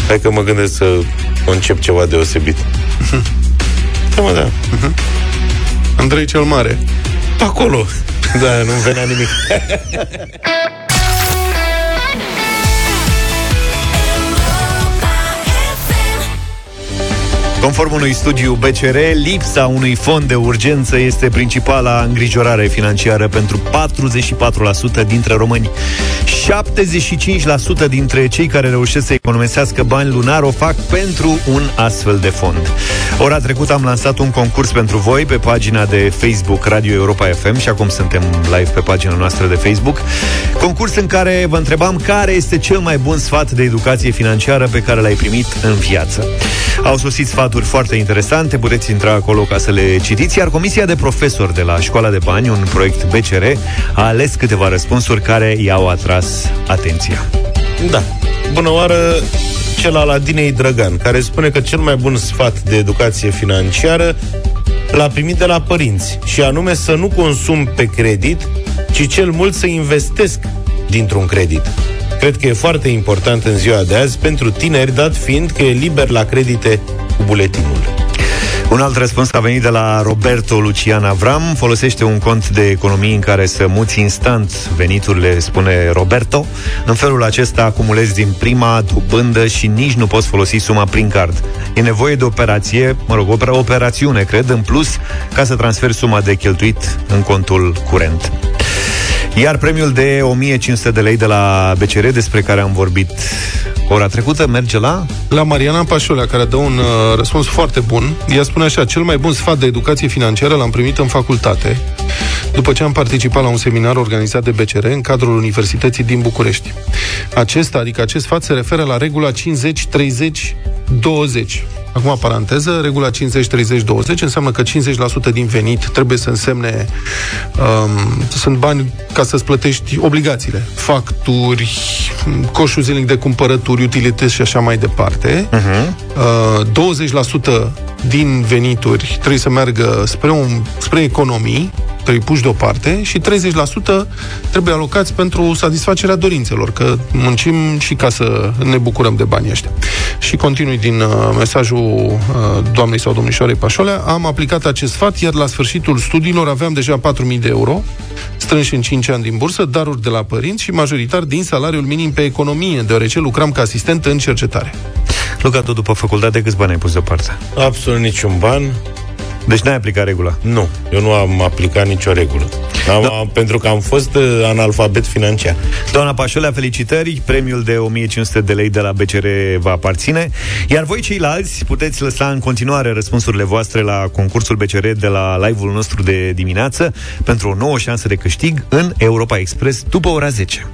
Hai că mă gândesc să concep ceva deosebit. Da, mă, da. Andrei cel Mare. Acolo. Da, nu venea nimic. Conform unui studiu BCR, lipsa unui fond de urgență este principala îngrijorare financiară pentru 44% dintre români. 75% dintre cei care reușesc să economisească bani lunar o fac pentru un astfel de fond. Ora trecută am lansat un concurs pentru voi pe pagina de Facebook Radio Europa FM și acum suntem live pe pagina noastră de Facebook. Concurs în care vă întrebam care este cel mai bun sfat de educație financiară pe care l-ai primit în viață. Au sosit sfaturi foarte interesante, puteți intra acolo ca să le citiți, iar Comisia de Profesori de la Școala de Bani, un proiect BCR, a ales câteva răspunsuri care i-au atras atenția. Da. Bună oară, cel al Adinei Drăgan, care spune că cel mai bun sfat de educație financiară l-a primit de la părinți, și anume să nu consum pe credit, ci cel mult să investesc dintr-un credit. Cred că e foarte important în ziua de azi pentru tineri, dat fiind că e liber la credite cu buletinul. Un alt răspuns a venit de la Roberto Lucian Avram. Folosește un cont de economii în care să muți instant veniturile, spune Roberto. În felul acesta acumulezi din prima dobândă și nici nu poți folosi suma prin card. E nevoie de operație, mă rog, opera- operațiune, cred, în plus, ca să transferi suma de cheltuit în contul curent. Iar premiul de 1500 de lei de la BCR, despre care am vorbit ora trecută, merge la... La Mariana Pașolea, care dă un uh, răspuns foarte bun. Ea spune așa, cel mai bun sfat de educație financiară l-am primit în facultate, după ce am participat la un seminar organizat de BCR în cadrul Universității din București. Acesta, adică acest sfat, se referă la regula 50-30-20. Acum, paranteză, regula 50-30-20 înseamnă că 50% din venit trebuie să însemne um, sunt bani ca să-ți plătești obligațiile, facturi, coșul zilnic de cumpărături, utilități și așa mai departe. Uh-huh. Uh, 20% din venituri trebuie să meargă spre, un, spre economii, trebuie puși deoparte și 30% trebuie alocați pentru satisfacerea dorințelor, că muncim și ca să ne bucurăm de banii ăștia. Și continui din uh, mesajul uh, doamnei sau domnișoarei Pașolea, am aplicat acest sfat, iar la sfârșitul studiilor aveam deja 4.000 de euro strânși în 5 ani din bursă, daruri de la părinți și majoritar din salariul minim pe economie, deoarece lucram ca asistent în cercetare. Luca, tu după facultate câți bani ai pus deoparte? Absolut niciun ban. Deci n-ai aplicat regula? Nu, eu nu am aplicat nicio regulă. Am, da. Pentru că am fost uh, analfabet financiar. Doamna Pașolea, felicitări! Premiul de 1500 de lei de la BCR va aparține. Iar voi ceilalți puteți lăsa în continuare răspunsurile voastre la concursul BCR de la live-ul nostru de dimineață pentru o nouă șansă de câștig în Europa Express după ora 10.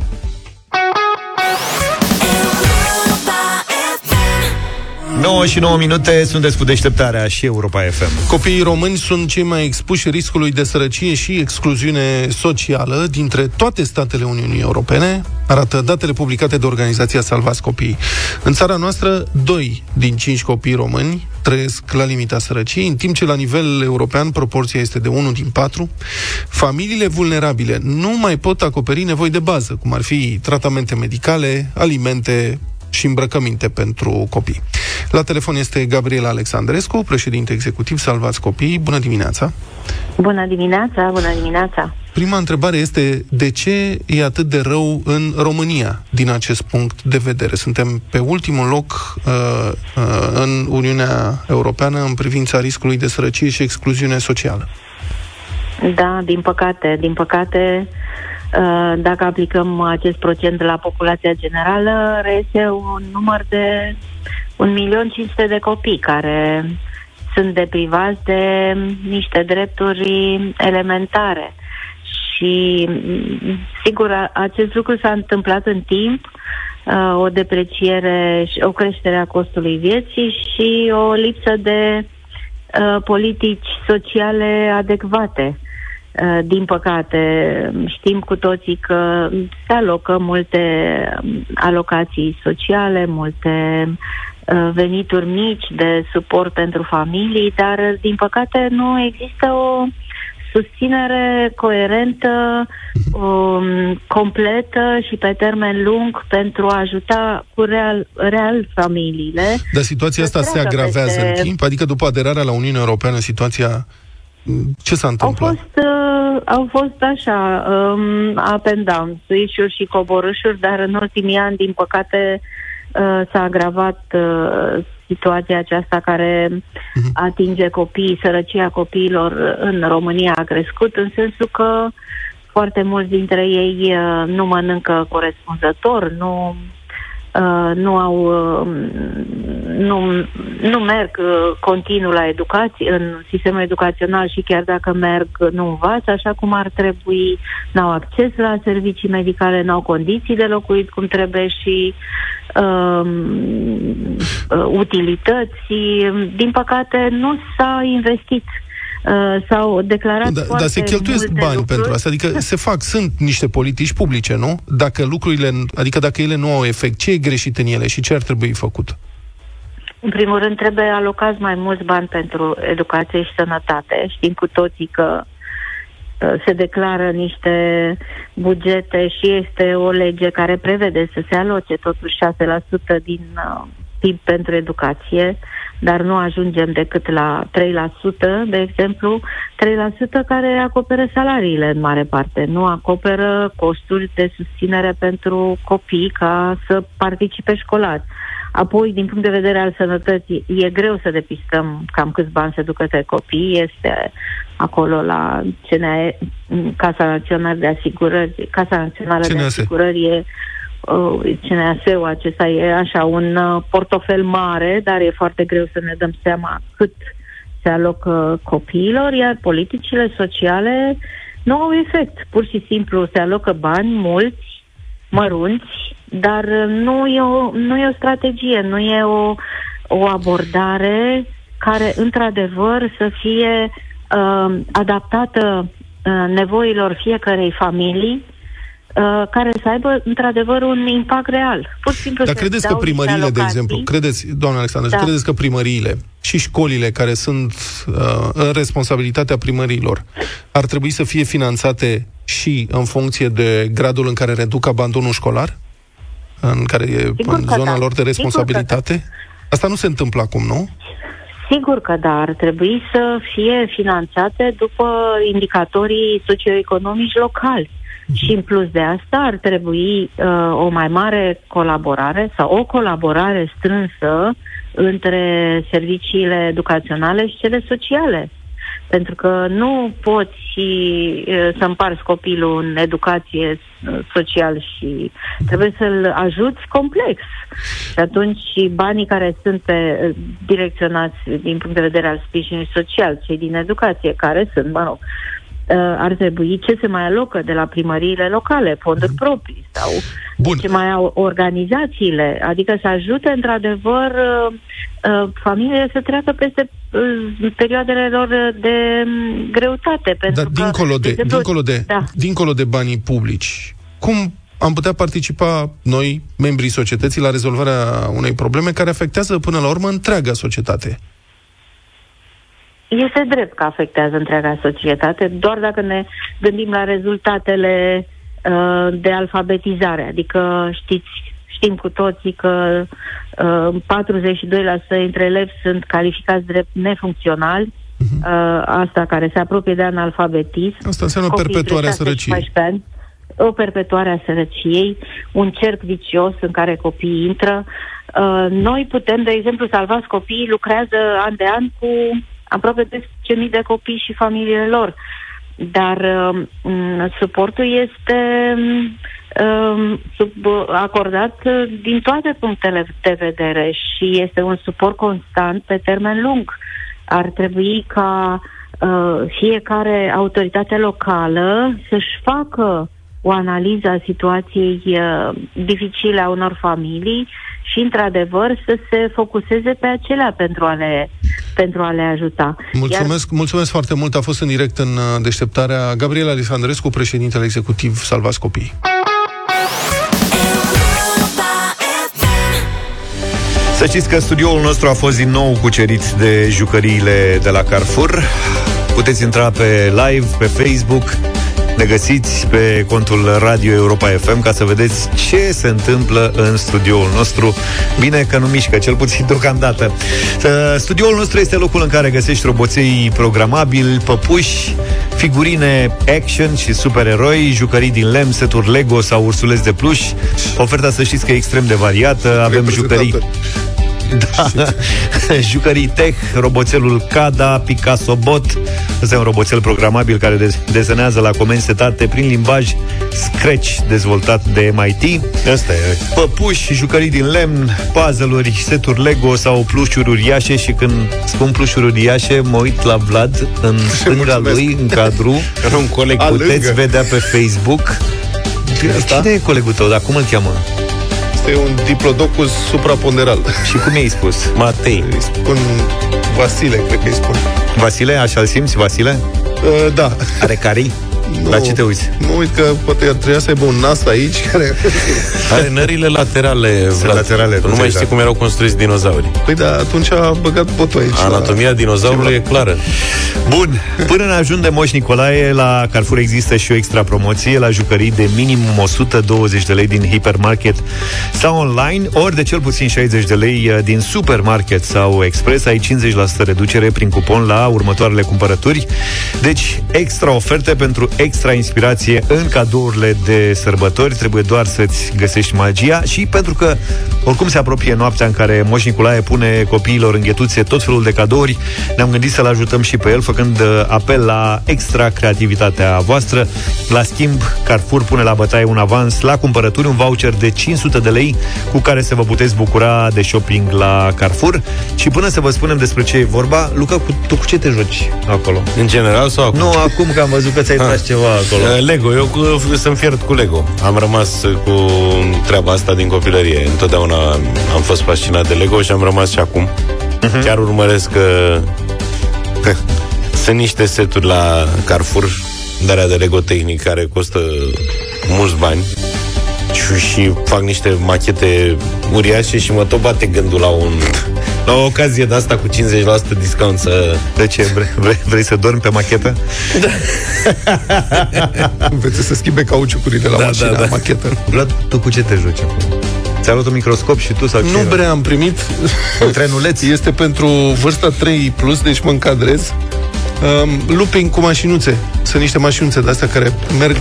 9 și 9 minute sunteți cu deșteptarea și Europa FM. Copiii români sunt cei mai expuși riscului de sărăcie și excluziune socială dintre toate statele Uniunii Europene, arată datele publicate de organizația Salvați Copiii. În țara noastră, 2 din 5 copii români trăiesc la limita sărăciei, în timp ce la nivel european proporția este de 1 din 4. Familiile vulnerabile nu mai pot acoperi nevoi de bază, cum ar fi tratamente medicale, alimente, și îmbrăcăminte pentru copii. La telefon este Gabriela Alexandrescu, președinte executiv Salvați Copiii. Bună dimineața! Bună dimineața, bună dimineața! Prima întrebare este de ce e atât de rău în România din acest punct de vedere? Suntem pe ultimul loc uh, uh, în Uniunea Europeană în privința riscului de sărăcie și excluziune socială. Da, din păcate, din păcate, uh, dacă aplicăm acest procent la populația generală, reiese un număr de 1.500.000 de copii care sunt deprivați de niște drepturi elementare. Și, mm, sigur, acest lucru s-a întâmplat în timp, uh, o depreciere, o creștere a costului vieții și o lipsă de uh, politici sociale adecvate. Uh, din păcate, știm cu toții că se alocă multe um, alocații sociale, multe venituri mici de suport pentru familii, dar din păcate nu există o susținere coerentă, um, completă și pe termen lung pentru a ajuta cu real, real familiile. Dar situația să asta se treacă agravează peste- în timp? Adică după aderarea la Uniunea Europeană, situația... Ce s-a Au întâmplat? fost, uh, au fost așa, um, up and down, suișuri și coborâșuri, dar în ultimii ani, din păcate, uh, s-a agravat uh, situația aceasta care atinge copiii, sărăcia copiilor în România a crescut, în sensul că foarte mulți dintre ei uh, nu mănâncă corespunzător, nu uh, nu au uh, nu, nu merg uh, continuu la educație, în sistemul educațional și chiar dacă merg, nu învață așa cum ar trebui, n-au acces la servicii medicale, n-au condiții de locuit cum trebuie și uh, uh, utilități. Din păcate, nu s-a investit. Uh, s-au declarat Da, foarte dar se cheltuiesc multe bani lucruri. pentru asta, adică se fac, sunt niște politici publice, nu? Dacă lucrurile, adică dacă ele nu au efect, ce e greșit în ele și ce ar trebui făcut? În primul rând, trebuie alocați mai mulți bani pentru educație și sănătate. Știm cu toții că uh, se declară niște bugete și este o lege care prevede să se aloce totuși 6% din uh, PIB pentru educație, dar nu ajungem decât la 3%, de exemplu, 3% care acoperă salariile în mare parte, nu acoperă costuri de susținere pentru copii ca să participe școlar. Apoi, din punct de vedere al sănătății, e greu să depistăm cam câți bani se duc către copii. Este acolo la CNA, Casa Națională de Asigurări. Casa Națională de CNAS. Asigurări e uh, CNAS-ul acesta e așa un uh, portofel mare, dar e foarte greu să ne dăm seama cât se alocă copiilor, iar politicile sociale nu au efect. Pur și simplu se alocă bani mulți, mărunți, dar uh, nu e o, nu e o strategie, nu e o, o abordare care, într-adevăr, să fie uh, adaptată uh, nevoilor fiecarei familii, uh, care să aibă, într-adevăr, un impact real. Pur și simplu Dar se credeți că dau niște primăriile, de alocații. exemplu, credeți, doamna Alexandru, Da. credeți că primăriile și școlile care sunt uh, în responsabilitatea primăriilor ar trebui să fie finanțate și în funcție de gradul în care reduc abandonul școlar? În care e Sigur în că zona da. lor de Sigur că responsabilitate? Asta nu se întâmplă acum, nu? Sigur că da, ar trebui să fie finanțate după indicatorii socioeconomici locali. Și în plus de asta ar trebui uh, o mai mare colaborare sau o colaborare strânsă între serviciile educaționale și cele sociale. Pentru că nu poți uh, să împarți copilul în educație uh, social și trebuie să-l ajuți complex. Și atunci și banii care sunt pe, uh, direcționați din punct de vedere al sprijinului social, cei din educație, care sunt, mă rog, uh, ar trebui ce se mai alocă de la primăriile locale, fonduri proprii sau Bun. ce mai au organizațiile, adică să ajute într-adevăr uh, uh, familiile să treacă peste uh, perioadele lor de mm, greutate. Pentru Dar că, dincolo de, exemplu, dincolo, de, da. dincolo de banii publici, cum am putea participa noi, membrii societății, la rezolvarea unei probleme care afectează până la urmă întreaga societate? Este drept că afectează întreaga societate, doar dacă ne gândim la rezultatele uh, de alfabetizare. Adică știți, știm cu toții că uh, 42% dintre elevi sunt calificați drept nefuncționali, uh, asta care se apropie de analfabetism. Asta înseamnă Copiii perpetuarea între 6 și sărăciei. 14 ani, o perpetuare a sărăciei, un cerc vicios în care copiii intră. Uh, noi putem, de exemplu, salvați copiii, lucrează an de an cu aproape 10.000 de copii și familiile lor. Dar uh, m, suportul este uh, sub, acordat uh, din toate punctele de vedere și este un suport constant pe termen lung. Ar trebui ca uh, fiecare autoritate locală să-și facă o analiză a situației uh, dificile a unor familii și, într-adevăr, să se focuseze pe acelea pentru a le, pentru a le ajuta. Mulțumesc, mulțumesc foarte mult. A fost în direct în uh, deșteptarea Gabriela Alexandrescu, președintele executiv Salvați Copiii. Să știți că studioul nostru a fost din nou cucerit de jucăriile de la Carrefour. puteți intra pe live, pe Facebook, ne găsiți pe contul Radio Europa FM ca să vedeți ce se întâmplă în studioul nostru. Bine că nu mișcă, cel puțin deocamdată. Uh, Studioul nostru este locul în care găsești roboței programabili, păpuși, figurine action și supereroi, jucării din lemn, seturi Lego sau ursuleți de pluș. Oferta să știți că e extrem de variată. Avem jucării da. Jucării Tech, roboțelul Cada, Picasso Bot. Ăsta e un roboțel programabil care de- desenează la comenzi setate prin limbaj Scratch, dezvoltat de MIT. Asta e. Păpuși, jucării din lemn, puzzle-uri, seturi Lego sau plușuri uriașe și când spun plușuri uriașe, mă uit la Vlad în stânga lui, în cadru. Era un coleg Puteți Alângă. vedea pe Facebook. Cine e colegul tău? Dar cum îl cheamă? Este un diplodocus supraponderal. Și cum i-ai spus? Matei. Îi spun Vasile, cred că îi spun. Vasile, așa-l simți, Vasile? Uh, da. Are carii? Nu. La ce te uiți? Mă uit că poate ar trebui să aibă un nas aici care... Are nările laterale, Vlad. laterale, Nu mai puțin, știi da. cum erau construiți dinozaurii. Păi da, atunci a băgat botul aici. Anatomia dinozaurului e clară. Bun, până în ajun de Moș Nicolae, la Carrefour există și o extra promoție la jucării de minimum 120 de lei din hipermarket sau online, ori de cel puțin 60 de lei uh, din supermarket sau express. Ai 50% reducere prin cupon la următoarele cumpărături. Deci, extra oferte pentru extra inspirație în cadourile de sărbători. Trebuie doar să-ți găsești magia și pentru că oricum se apropie noaptea în care Moș Nicolae pune copiilor înghetuțe tot felul de cadouri, ne-am gândit să-l ajutăm și pe el, făcând uh, apel la extra creativitatea voastră. La schimb, Carrefour pune la bătaie un avans la cumpărături, un voucher de 500 de lei cu care să vă puteți bucura de shopping la Carrefour. Și până să vă spunem despre ce e vorba, Luca, cu, tu cu ce te joci acolo? În general sau acum? Nu, acum că am văzut că ți-ai tras ceva acolo. Uh, Lego, eu cu, sunt fiert cu Lego. Am rămas uh, cu treaba asta din copilărie. Întotdeauna am fost fascinat de Lego și am rămas și acum. Mhm. Chiar urmăresc că sunt niște seturi la Carrefour de alea de Lego tehnic care costă mulți bani și, și fac niște machete uriașe și mă tot bate gândul la un la o ocazie de asta cu 50% discount să... De ce? Vrei, vrei, vrei să dormi pe machetă? Înveți să schimbe cauciucurile la Da, mașina, da, da. machetă. Vlad, tu cu ce te joci acum? Ți-a luat un microscop și tu sau ce Nu era? prea am primit Un trenuleț? Este pentru vârsta 3 plus, deci mă încadrez um, Looping cu mașinuțe Sunt niște mașinuțe de astea care merg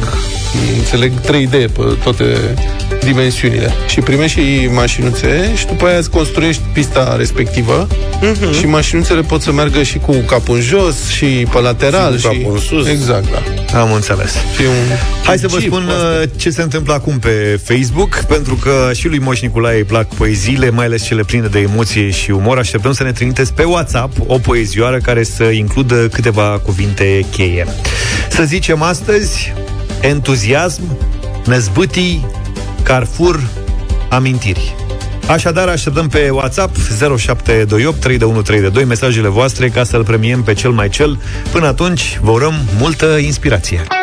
Înțeleg 3D pe toate dimensiunile Și primești și mașinuțe Și după aia îți construiești pista respectivă Mhm. Și mașinuțele pot să meargă și cu capul în jos Și pe lateral Și cu capul în sus. Exact, da Am înțeles. Și un Hai să vă Jeep, spun asta. uh, ce se întâmplă acum pe Facebook, pentru că și lui Moș Nicolae îi plac poeziile, mai ales cele pline de emoție și umor. Așteptăm să ne trimiteți pe WhatsApp o poezioară care să includă câteva cuvinte cheie. Să zicem astăzi, entuziasm, năzbâtii, Carrefour, amintiri. Așadar, așteptăm pe WhatsApp 0728 3132 mesajele voastre ca să-l premiem pe cel mai cel. Până atunci, vă urăm multă inspirație.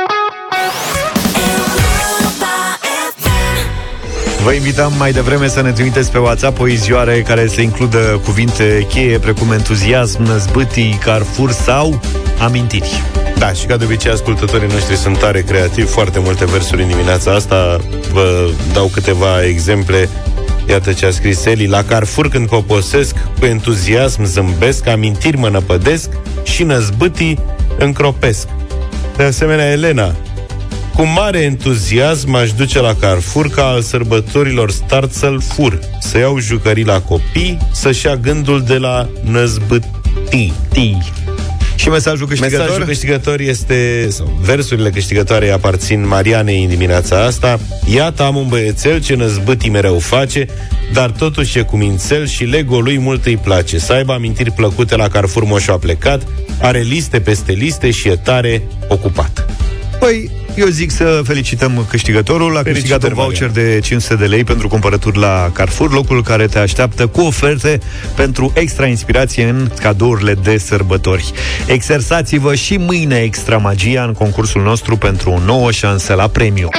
Vă invitam mai devreme să ne trimiteți pe WhatsApp poezioare care să includă cuvinte cheie precum entuziasm, năzbâtii, Carrefour sau amintiri. Da, și ca de obicei ascultătorii noștri sunt tare creativi, foarte multe versuri în dimineața asta. Vă dau câteva exemple. Iată ce a scris Eli. La Carrefour când poposesc, cu entuziasm zâmbesc, amintiri mă năpădesc și năzbâtii încropesc. De asemenea, Elena, cu mare entuziasm aș duce la Carrefour ca al sărbătorilor start să-l fur, să iau jucării la copii, să-și ia gândul de la năzbâtii. Tii. Și mesajul câștigător? Mesajul câștigător este, sau versurile câștigătoare aparțin Marianei în dimineața asta. Iată, am un băiețel ce năzbâtii mereu face, dar totuși e cu mințel și Lego lui mult îi place. Să aibă amintiri plăcute la Carrefour Moșu a plecat, are liste peste liste și e tare ocupat. Păi, eu zic să felicităm câștigătorul. A câștigat un voucher de 500 de lei pentru cumpărături la Carrefour, locul care te așteaptă cu oferte pentru extra inspirație în cadourile de sărbători. Exersați-vă și mâine extra magia în concursul nostru pentru o nouă șansă la premiu.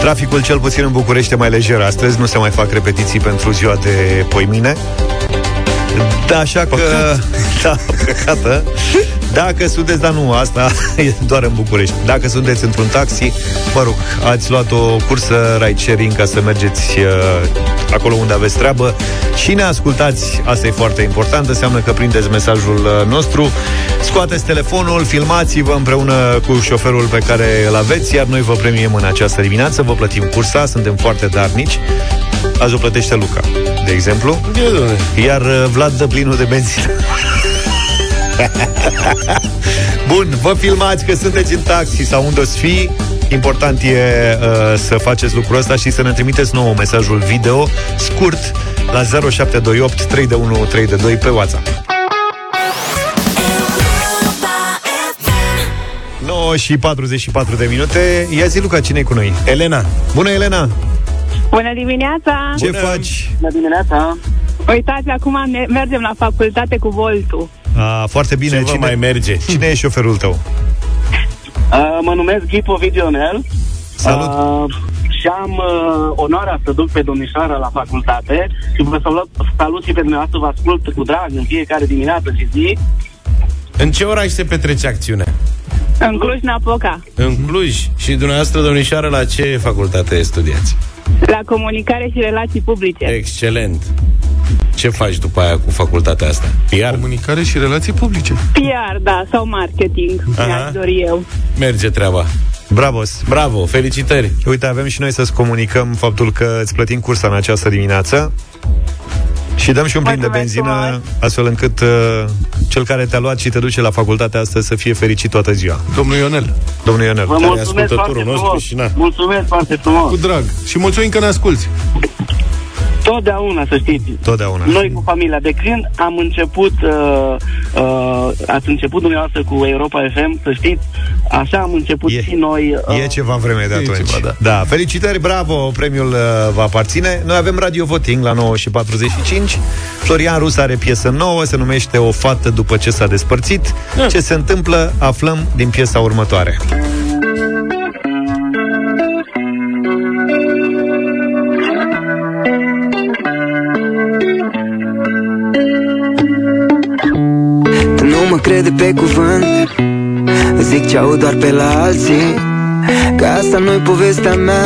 Traficul cel puțin în București e mai lejer astăzi, nu se mai fac repetiții pentru ziua de poimine. Da, așa că... Da, păcată. Dacă sunteți, dar nu, asta e doar în București. Dacă sunteți într-un taxi, mă rog, ați luat o cursă ride sharing ca să mergeți uh, acolo unde aveți treabă și ne ascultați, asta e foarte important, înseamnă că prindeți mesajul uh, nostru, scoateți telefonul, filmați-vă împreună cu șoferul pe care îl aveți, iar noi vă premiem în această dimineață, vă plătim cursa, suntem foarte darnici. Azi o plătește Luca, de exemplu. Iar uh, Vlad dă plinul de benzină. Bun, vă filmați că sunteți în taxi sau unde o să fi. Important e uh, să faceți lucrul ăsta și să ne trimiteți nouă mesajul video scurt la 0728 321 322 pe WhatsApp. 9 și 44 de minute. Ia zi, Luca, cine e cu noi? Elena. Bună, Elena! Bună dimineața! Ce faci? Bună dimineața! Uitați, acum ne- mergem la facultate cu Voltul. A, foarte bine. Ce vă mai merge? Cine e șoferul tău? Uh, mă numesc Ghipo Vigionel. Salut. Uh, și am uh, onoarea să duc pe domnișoara la facultate și vă salut, salut și pe dumneavoastră, vă ascult cu drag în fiecare dimineață și zi. În ce oraș se petrece acțiunea? În Cluj-Napoca, În Cluj. Și dumneavoastră, domnișoară, la ce facultate studiați? la comunicare și relații publice. Excelent. Ce faci după aia cu facultatea asta? PR? Comunicare și relații publice. PR, da, sau marketing, Aha. mi-aș dori eu. Merge treaba. Bravos! Bravo, felicitări! Uite, avem și noi să-ți comunicăm faptul că îți plătim cursa în această dimineață și dăm și un plin de Mulțumesc benzină frumos. astfel încât uh, cel care te-a luat și te duce la facultatea asta să fie fericit toată ziua. Domnul Ionel. Domnul Ionel. Vă mulțumesc foarte frumos. Mulțumesc foarte frumos. Cu drag. Și mulțumim că ne asculti. Totdeauna, să știți. Totdeauna. Noi cu familia, de când am început, uh, uh, ați început dumneavoastră cu Europa FM, să știți, așa am început și noi. Uh, E ceva vreme de atunci. ceva, da. da. Felicitări, bravo, premiul uh, va aparține. Noi avem Radio Voting la 9 și 45. Florian Rus are piesă nouă, se numește O fată după ce s-a despărțit. Ce se întâmplă, aflăm din piesa următoare. Crede pe cuvânt. Zic ce aud doar pe la alții Că asta nu-i povestea mea.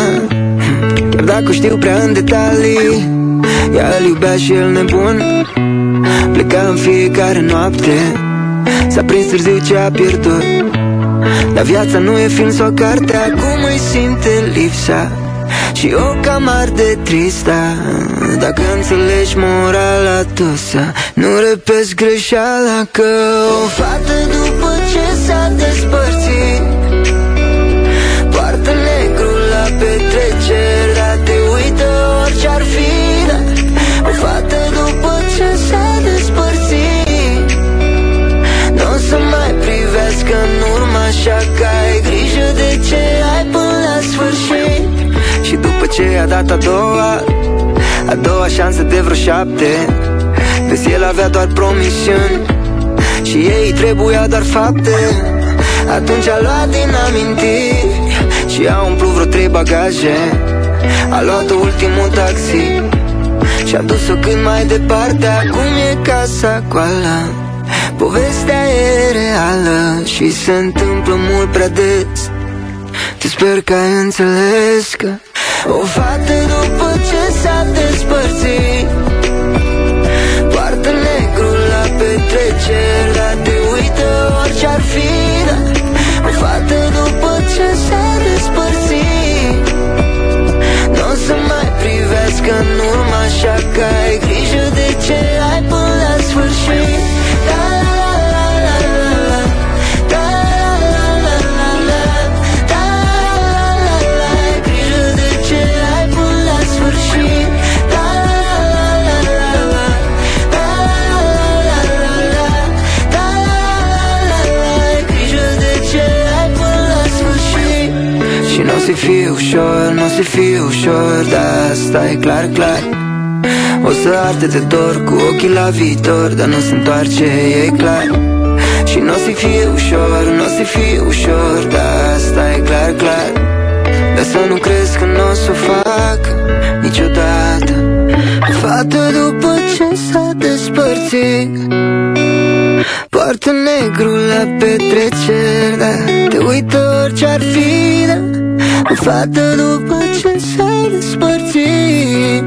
Chiar dacă o știu prea în detalii Ea îl iubea și el nebun. Pleca în fiecare noapte S-a prins târziu ce a pierdut. Dar viața nu e film sau carte Acum îi simte lipsa Și o cam arde trista Dacă înțelegi morala tu să Nu repezi greșeala Că o fată după ce s-a despărțit Poartă negru la petreceri Dar te uită orice ar fi da. O fată ce a dat a doua? A doua șansă de vreo șapte. Vezi, el avea doar promisiuni Și ei trebuia doar fapte. Atunci a luat din amintiri Și a umplut vreo trei bagaje. A luat ultimul taxi Și a dus-o cât mai departe. Acum e casa goală. Povestea e reală Și se întâmplă mult prea des. Te sper că ai înțeles că O fată după ce s-a despărțit Poartă negru la petreceri Dar te uită orice ar fi da. O fată după ce s-a despărțit Nu o să mai privească în urmă Așa că nu o să fie ușor, nu o să fie ușor Dar asta e clar, clar. O să arte de dor cu ochii la viitor Dar nu se întoarce, e clar. Și nu o să fie ușor, nu o să fie ușor Dar asta e clar, clar. Dar să nu crezi că nu o o să o fac niciodată. O fată după ce s-a despărțit Poartă negru la petreceri, da Te uită orice ar fi, da O fată după ce s-a despărțit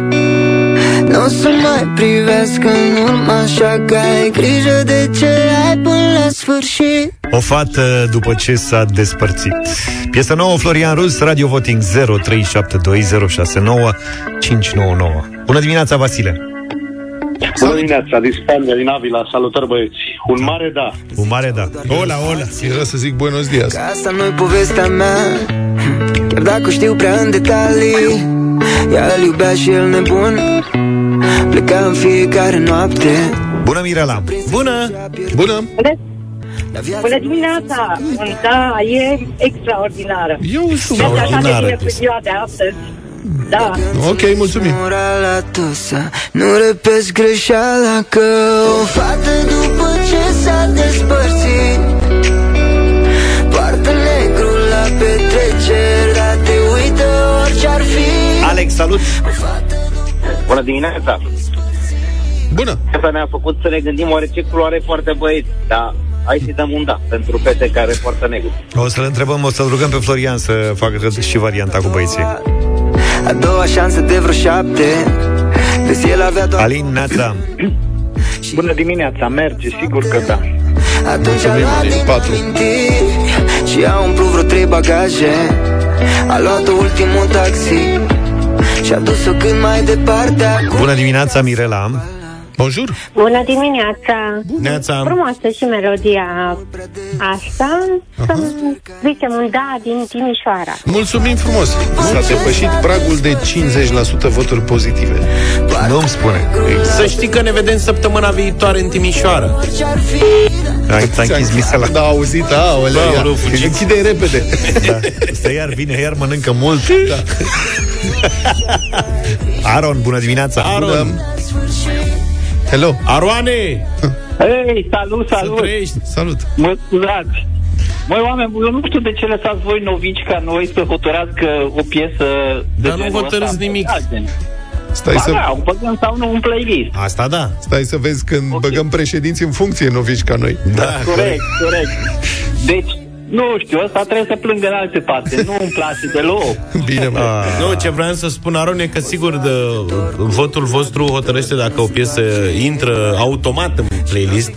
Nu o să mai privească în urmă Așa că ai grijă de ce ai până la sfârșit O fată după ce s-a despărțit. Piesa nouă, Florian Rus, Radio Voting 0372069599. Bună dimineața, Vasile! Bună dimineața, din Spania, din Avila, salutări băieți. Un mare da. Un mare da. Ola, ola. Era să zic buenos dias. Că asta nu-i povestea mea Chiar dacă știu prea în detalii Ea îl iubea și el nebun Pleca în fiecare noapte Bună, Mirela! Bună! Bună! Bună dimineața! Da, e extraordinară. Eu sunt așa de extraordinară, bine cu Cristi. ziua de astăzi. Da. Ok, mulțumim. Morala tusă Nu repezi greșeala că O fată după ce s-a despărțit Poartă negru la petreceri Dar te uită orice ar fi Alex, salut! Bună dimineața! Bună! Asta ne-a făcut să ne gândim oare ce culoare foarte băieți, dar hai să dăm un da pentru fete care poartă negru. O să-l întrebăm, o să-l rugăm pe Florian să facă și varianta cu băieții. A doua șansă de vreo șapte Vezi, el avea doar Alin, Neața. Bună dimineața, merge, sigur că da. Atunci a luat din amintiri Și a umplut vreo trei bagaje A luat ultimul taxi Și a dus-o cât mai departe acum Bună dimineața, Mirela! Bonjour! Bună dimineața! Neața. Frumoasă și melodia asta. Să zicem un da din Timișoara. Mulțumim frumos! S-a depășit pragul de 50% voturi pozitive. Nu-mi spune. Să știi că ne vedem săptămâna viitoare în Timișoara. Ai ți-a închis misela. Da, auzit, a, olea, Bă, ia. aoleu, fugiți. Închide repede. Da. Să iar vine, iar mănâncă mult. Da. Aron, bună dimineața! Aron! Hello! Aroane! Hei, salut, salut! Salut! Mă scuzați! Măi, oameni, buni, eu nu știu de ce lăsați voi novici ca noi să hotărească o piesă de Dar nu genul hotărâți ăsta. nimic. Stai ba să- da, o băgăm sau nu un playlist. Asta da. Stai să vezi când okay. băgăm președinți în funcție novici ca noi. Da, Corect, corect. Deci, nu știu, ăsta trebuie să plângă în alte parte. Nu îmi place deloc. Bine, mă. Nu, ce vreau să spun, Aron, e că sigur de, votul vostru hotărăște dacă o piesă intră automat în playlist,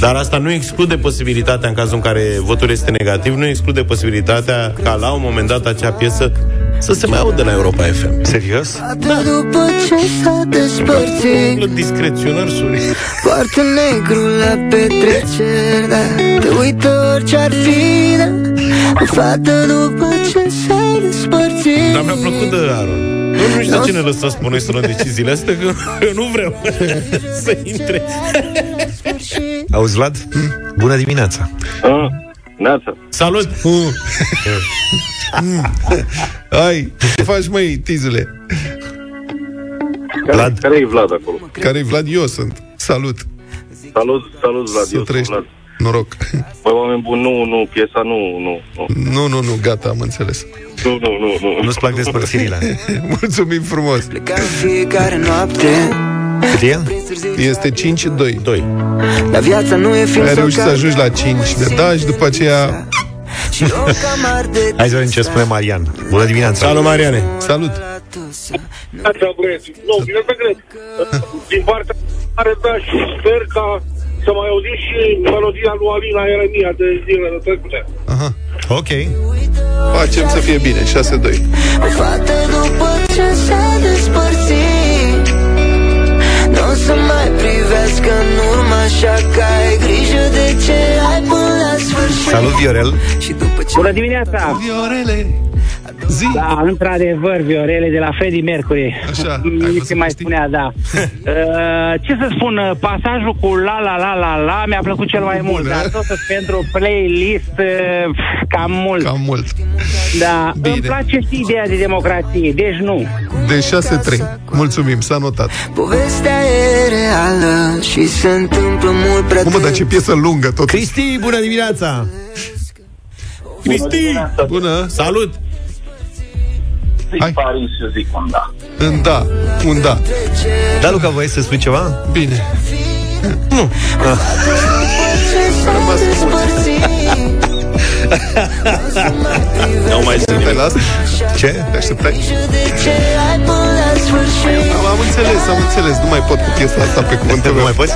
dar asta nu exclude posibilitatea, în cazul în care votul este negativ, nu exclude posibilitatea ca la un moment dat acea piesă să se mai audă la Europa FM. Serios? Atât după ce s-a despărțit Discreționar suri. Poartă negru la petreceri Da, te uită orice ar fi Da, o fată după ce s-a despărțit Dar mi-a plăcut de Aron. Nu, nu știu de ce ne lăsați pe noi să luăm deciziile astea, că eu nu vreau să intre. Auzi, Vlad? Bună dimineața! Ah, Neața. Salut! Ai, ce faci, măi, tizule? Vlad. Care e Vlad acolo? Care-i Vlad? Eu sunt. Salut! Salut, salut Vlad, Să eu sunt trăiești. Vlad. Noroc. Băi, oameni buni, nu, nu, piesa nu, nu, nu. Nu, nu, nu, gata, am înțeles. Nu, nu, nu, nu. Nu-ți plac despărțirile. Mulțumim frumos. Ca în fiecare noapte Cât e? Este 5 2. 2. Dar viața nu e film Ai sau reușit să carte. ajungi la 5 de da și după aceea... Și o camar de Hai să vedem ce spune Marian. Bună dimineața! Salut, Mariane! Salut! Așa, băieți. Nu, eu nu cred. Din partea care da și sper ca să mai auzim și melodia lui Alina Eremia de zilele trecute. Aha. Ok. Facem să fie bine, 6-2. O fată după ce s-a despărțit Nu o să mai privească în urmă Așa că ai grijă de ce ai până la sfârșit Salut, Viorel! Și după ce Bună dimineața! Viorele! Zi! Da, într-adevăr, Viorele de la Freddie Mercury. Așa, Mi se mai spunea, da. Uh, ce să spun, uh, pasajul cu la la la la la mi-a plăcut cel mai mult, dar totuși pentru playlist uh, pf, cam mult. Cam mult. Da, Bine. îmi place și ideea de democrație, deci nu. De 6-3. Mulțumim, s-a notat. Povestea e reală Și se întâmplă mult prea Cum, mă, dar ce piesă lungă tot. Cristi, bună dimineața! Cristi! Bună! Salut! Zic Paris, eu zic un da. În da, un da. Da, Luca, voiai să spui ceva? Bine. Nu. Nu mai zic Te las? Ce? Te așteptai? Am, am înțeles, am înțeles. Nu mai pot cu piesa asta pe cuvântul Nu mai poți?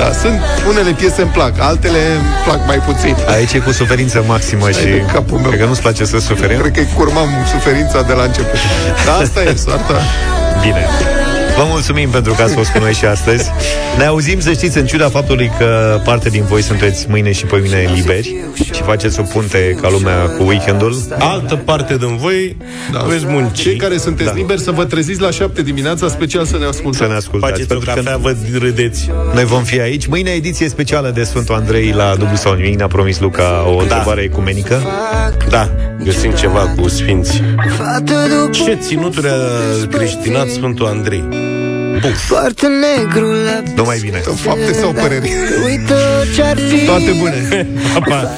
Da, sunt unele piese îmi plac, altele îmi plac mai puțin. Aici e cu suferință maximă Hai și... de capul meu. Cred că nu-ți place să suferim? Cred că curmam suferința de la început. Dar asta e soarta. Bine. Vă mulțumim pentru că ați fost cu noi și astăzi. Ne auzim, să știți, în ciuda faptului că parte din voi sunteți mâine și poimine liberi și faceți o punte ca lumea cu weekendul. Altă parte din voi da. veți munci. Cei care sunteți da. liberi să vă treziți la 7 dimineața, special să ne ascultați. Să ne ascultați. Faceți o pentru că cafea, vă râdeți. Noi vom fi aici. Mâine ediție specială de Sfântul Andrei la dublu sau nimic. Ne-a promis Luca o întrebare ecumenică. Da, găsim ceva cu sfinți. Ce ținuturi a creștinat Sfântul Andrei? Buf. Foarte negru la Nu mai bine. Fapte sau păreri? Uită ce-ar fi Toate bune. Pa, pa.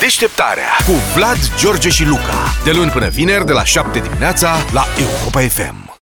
Deșteptarea cu Vlad, George și Luca. De luni până vineri, de la 7 dimineața, la Europa FM.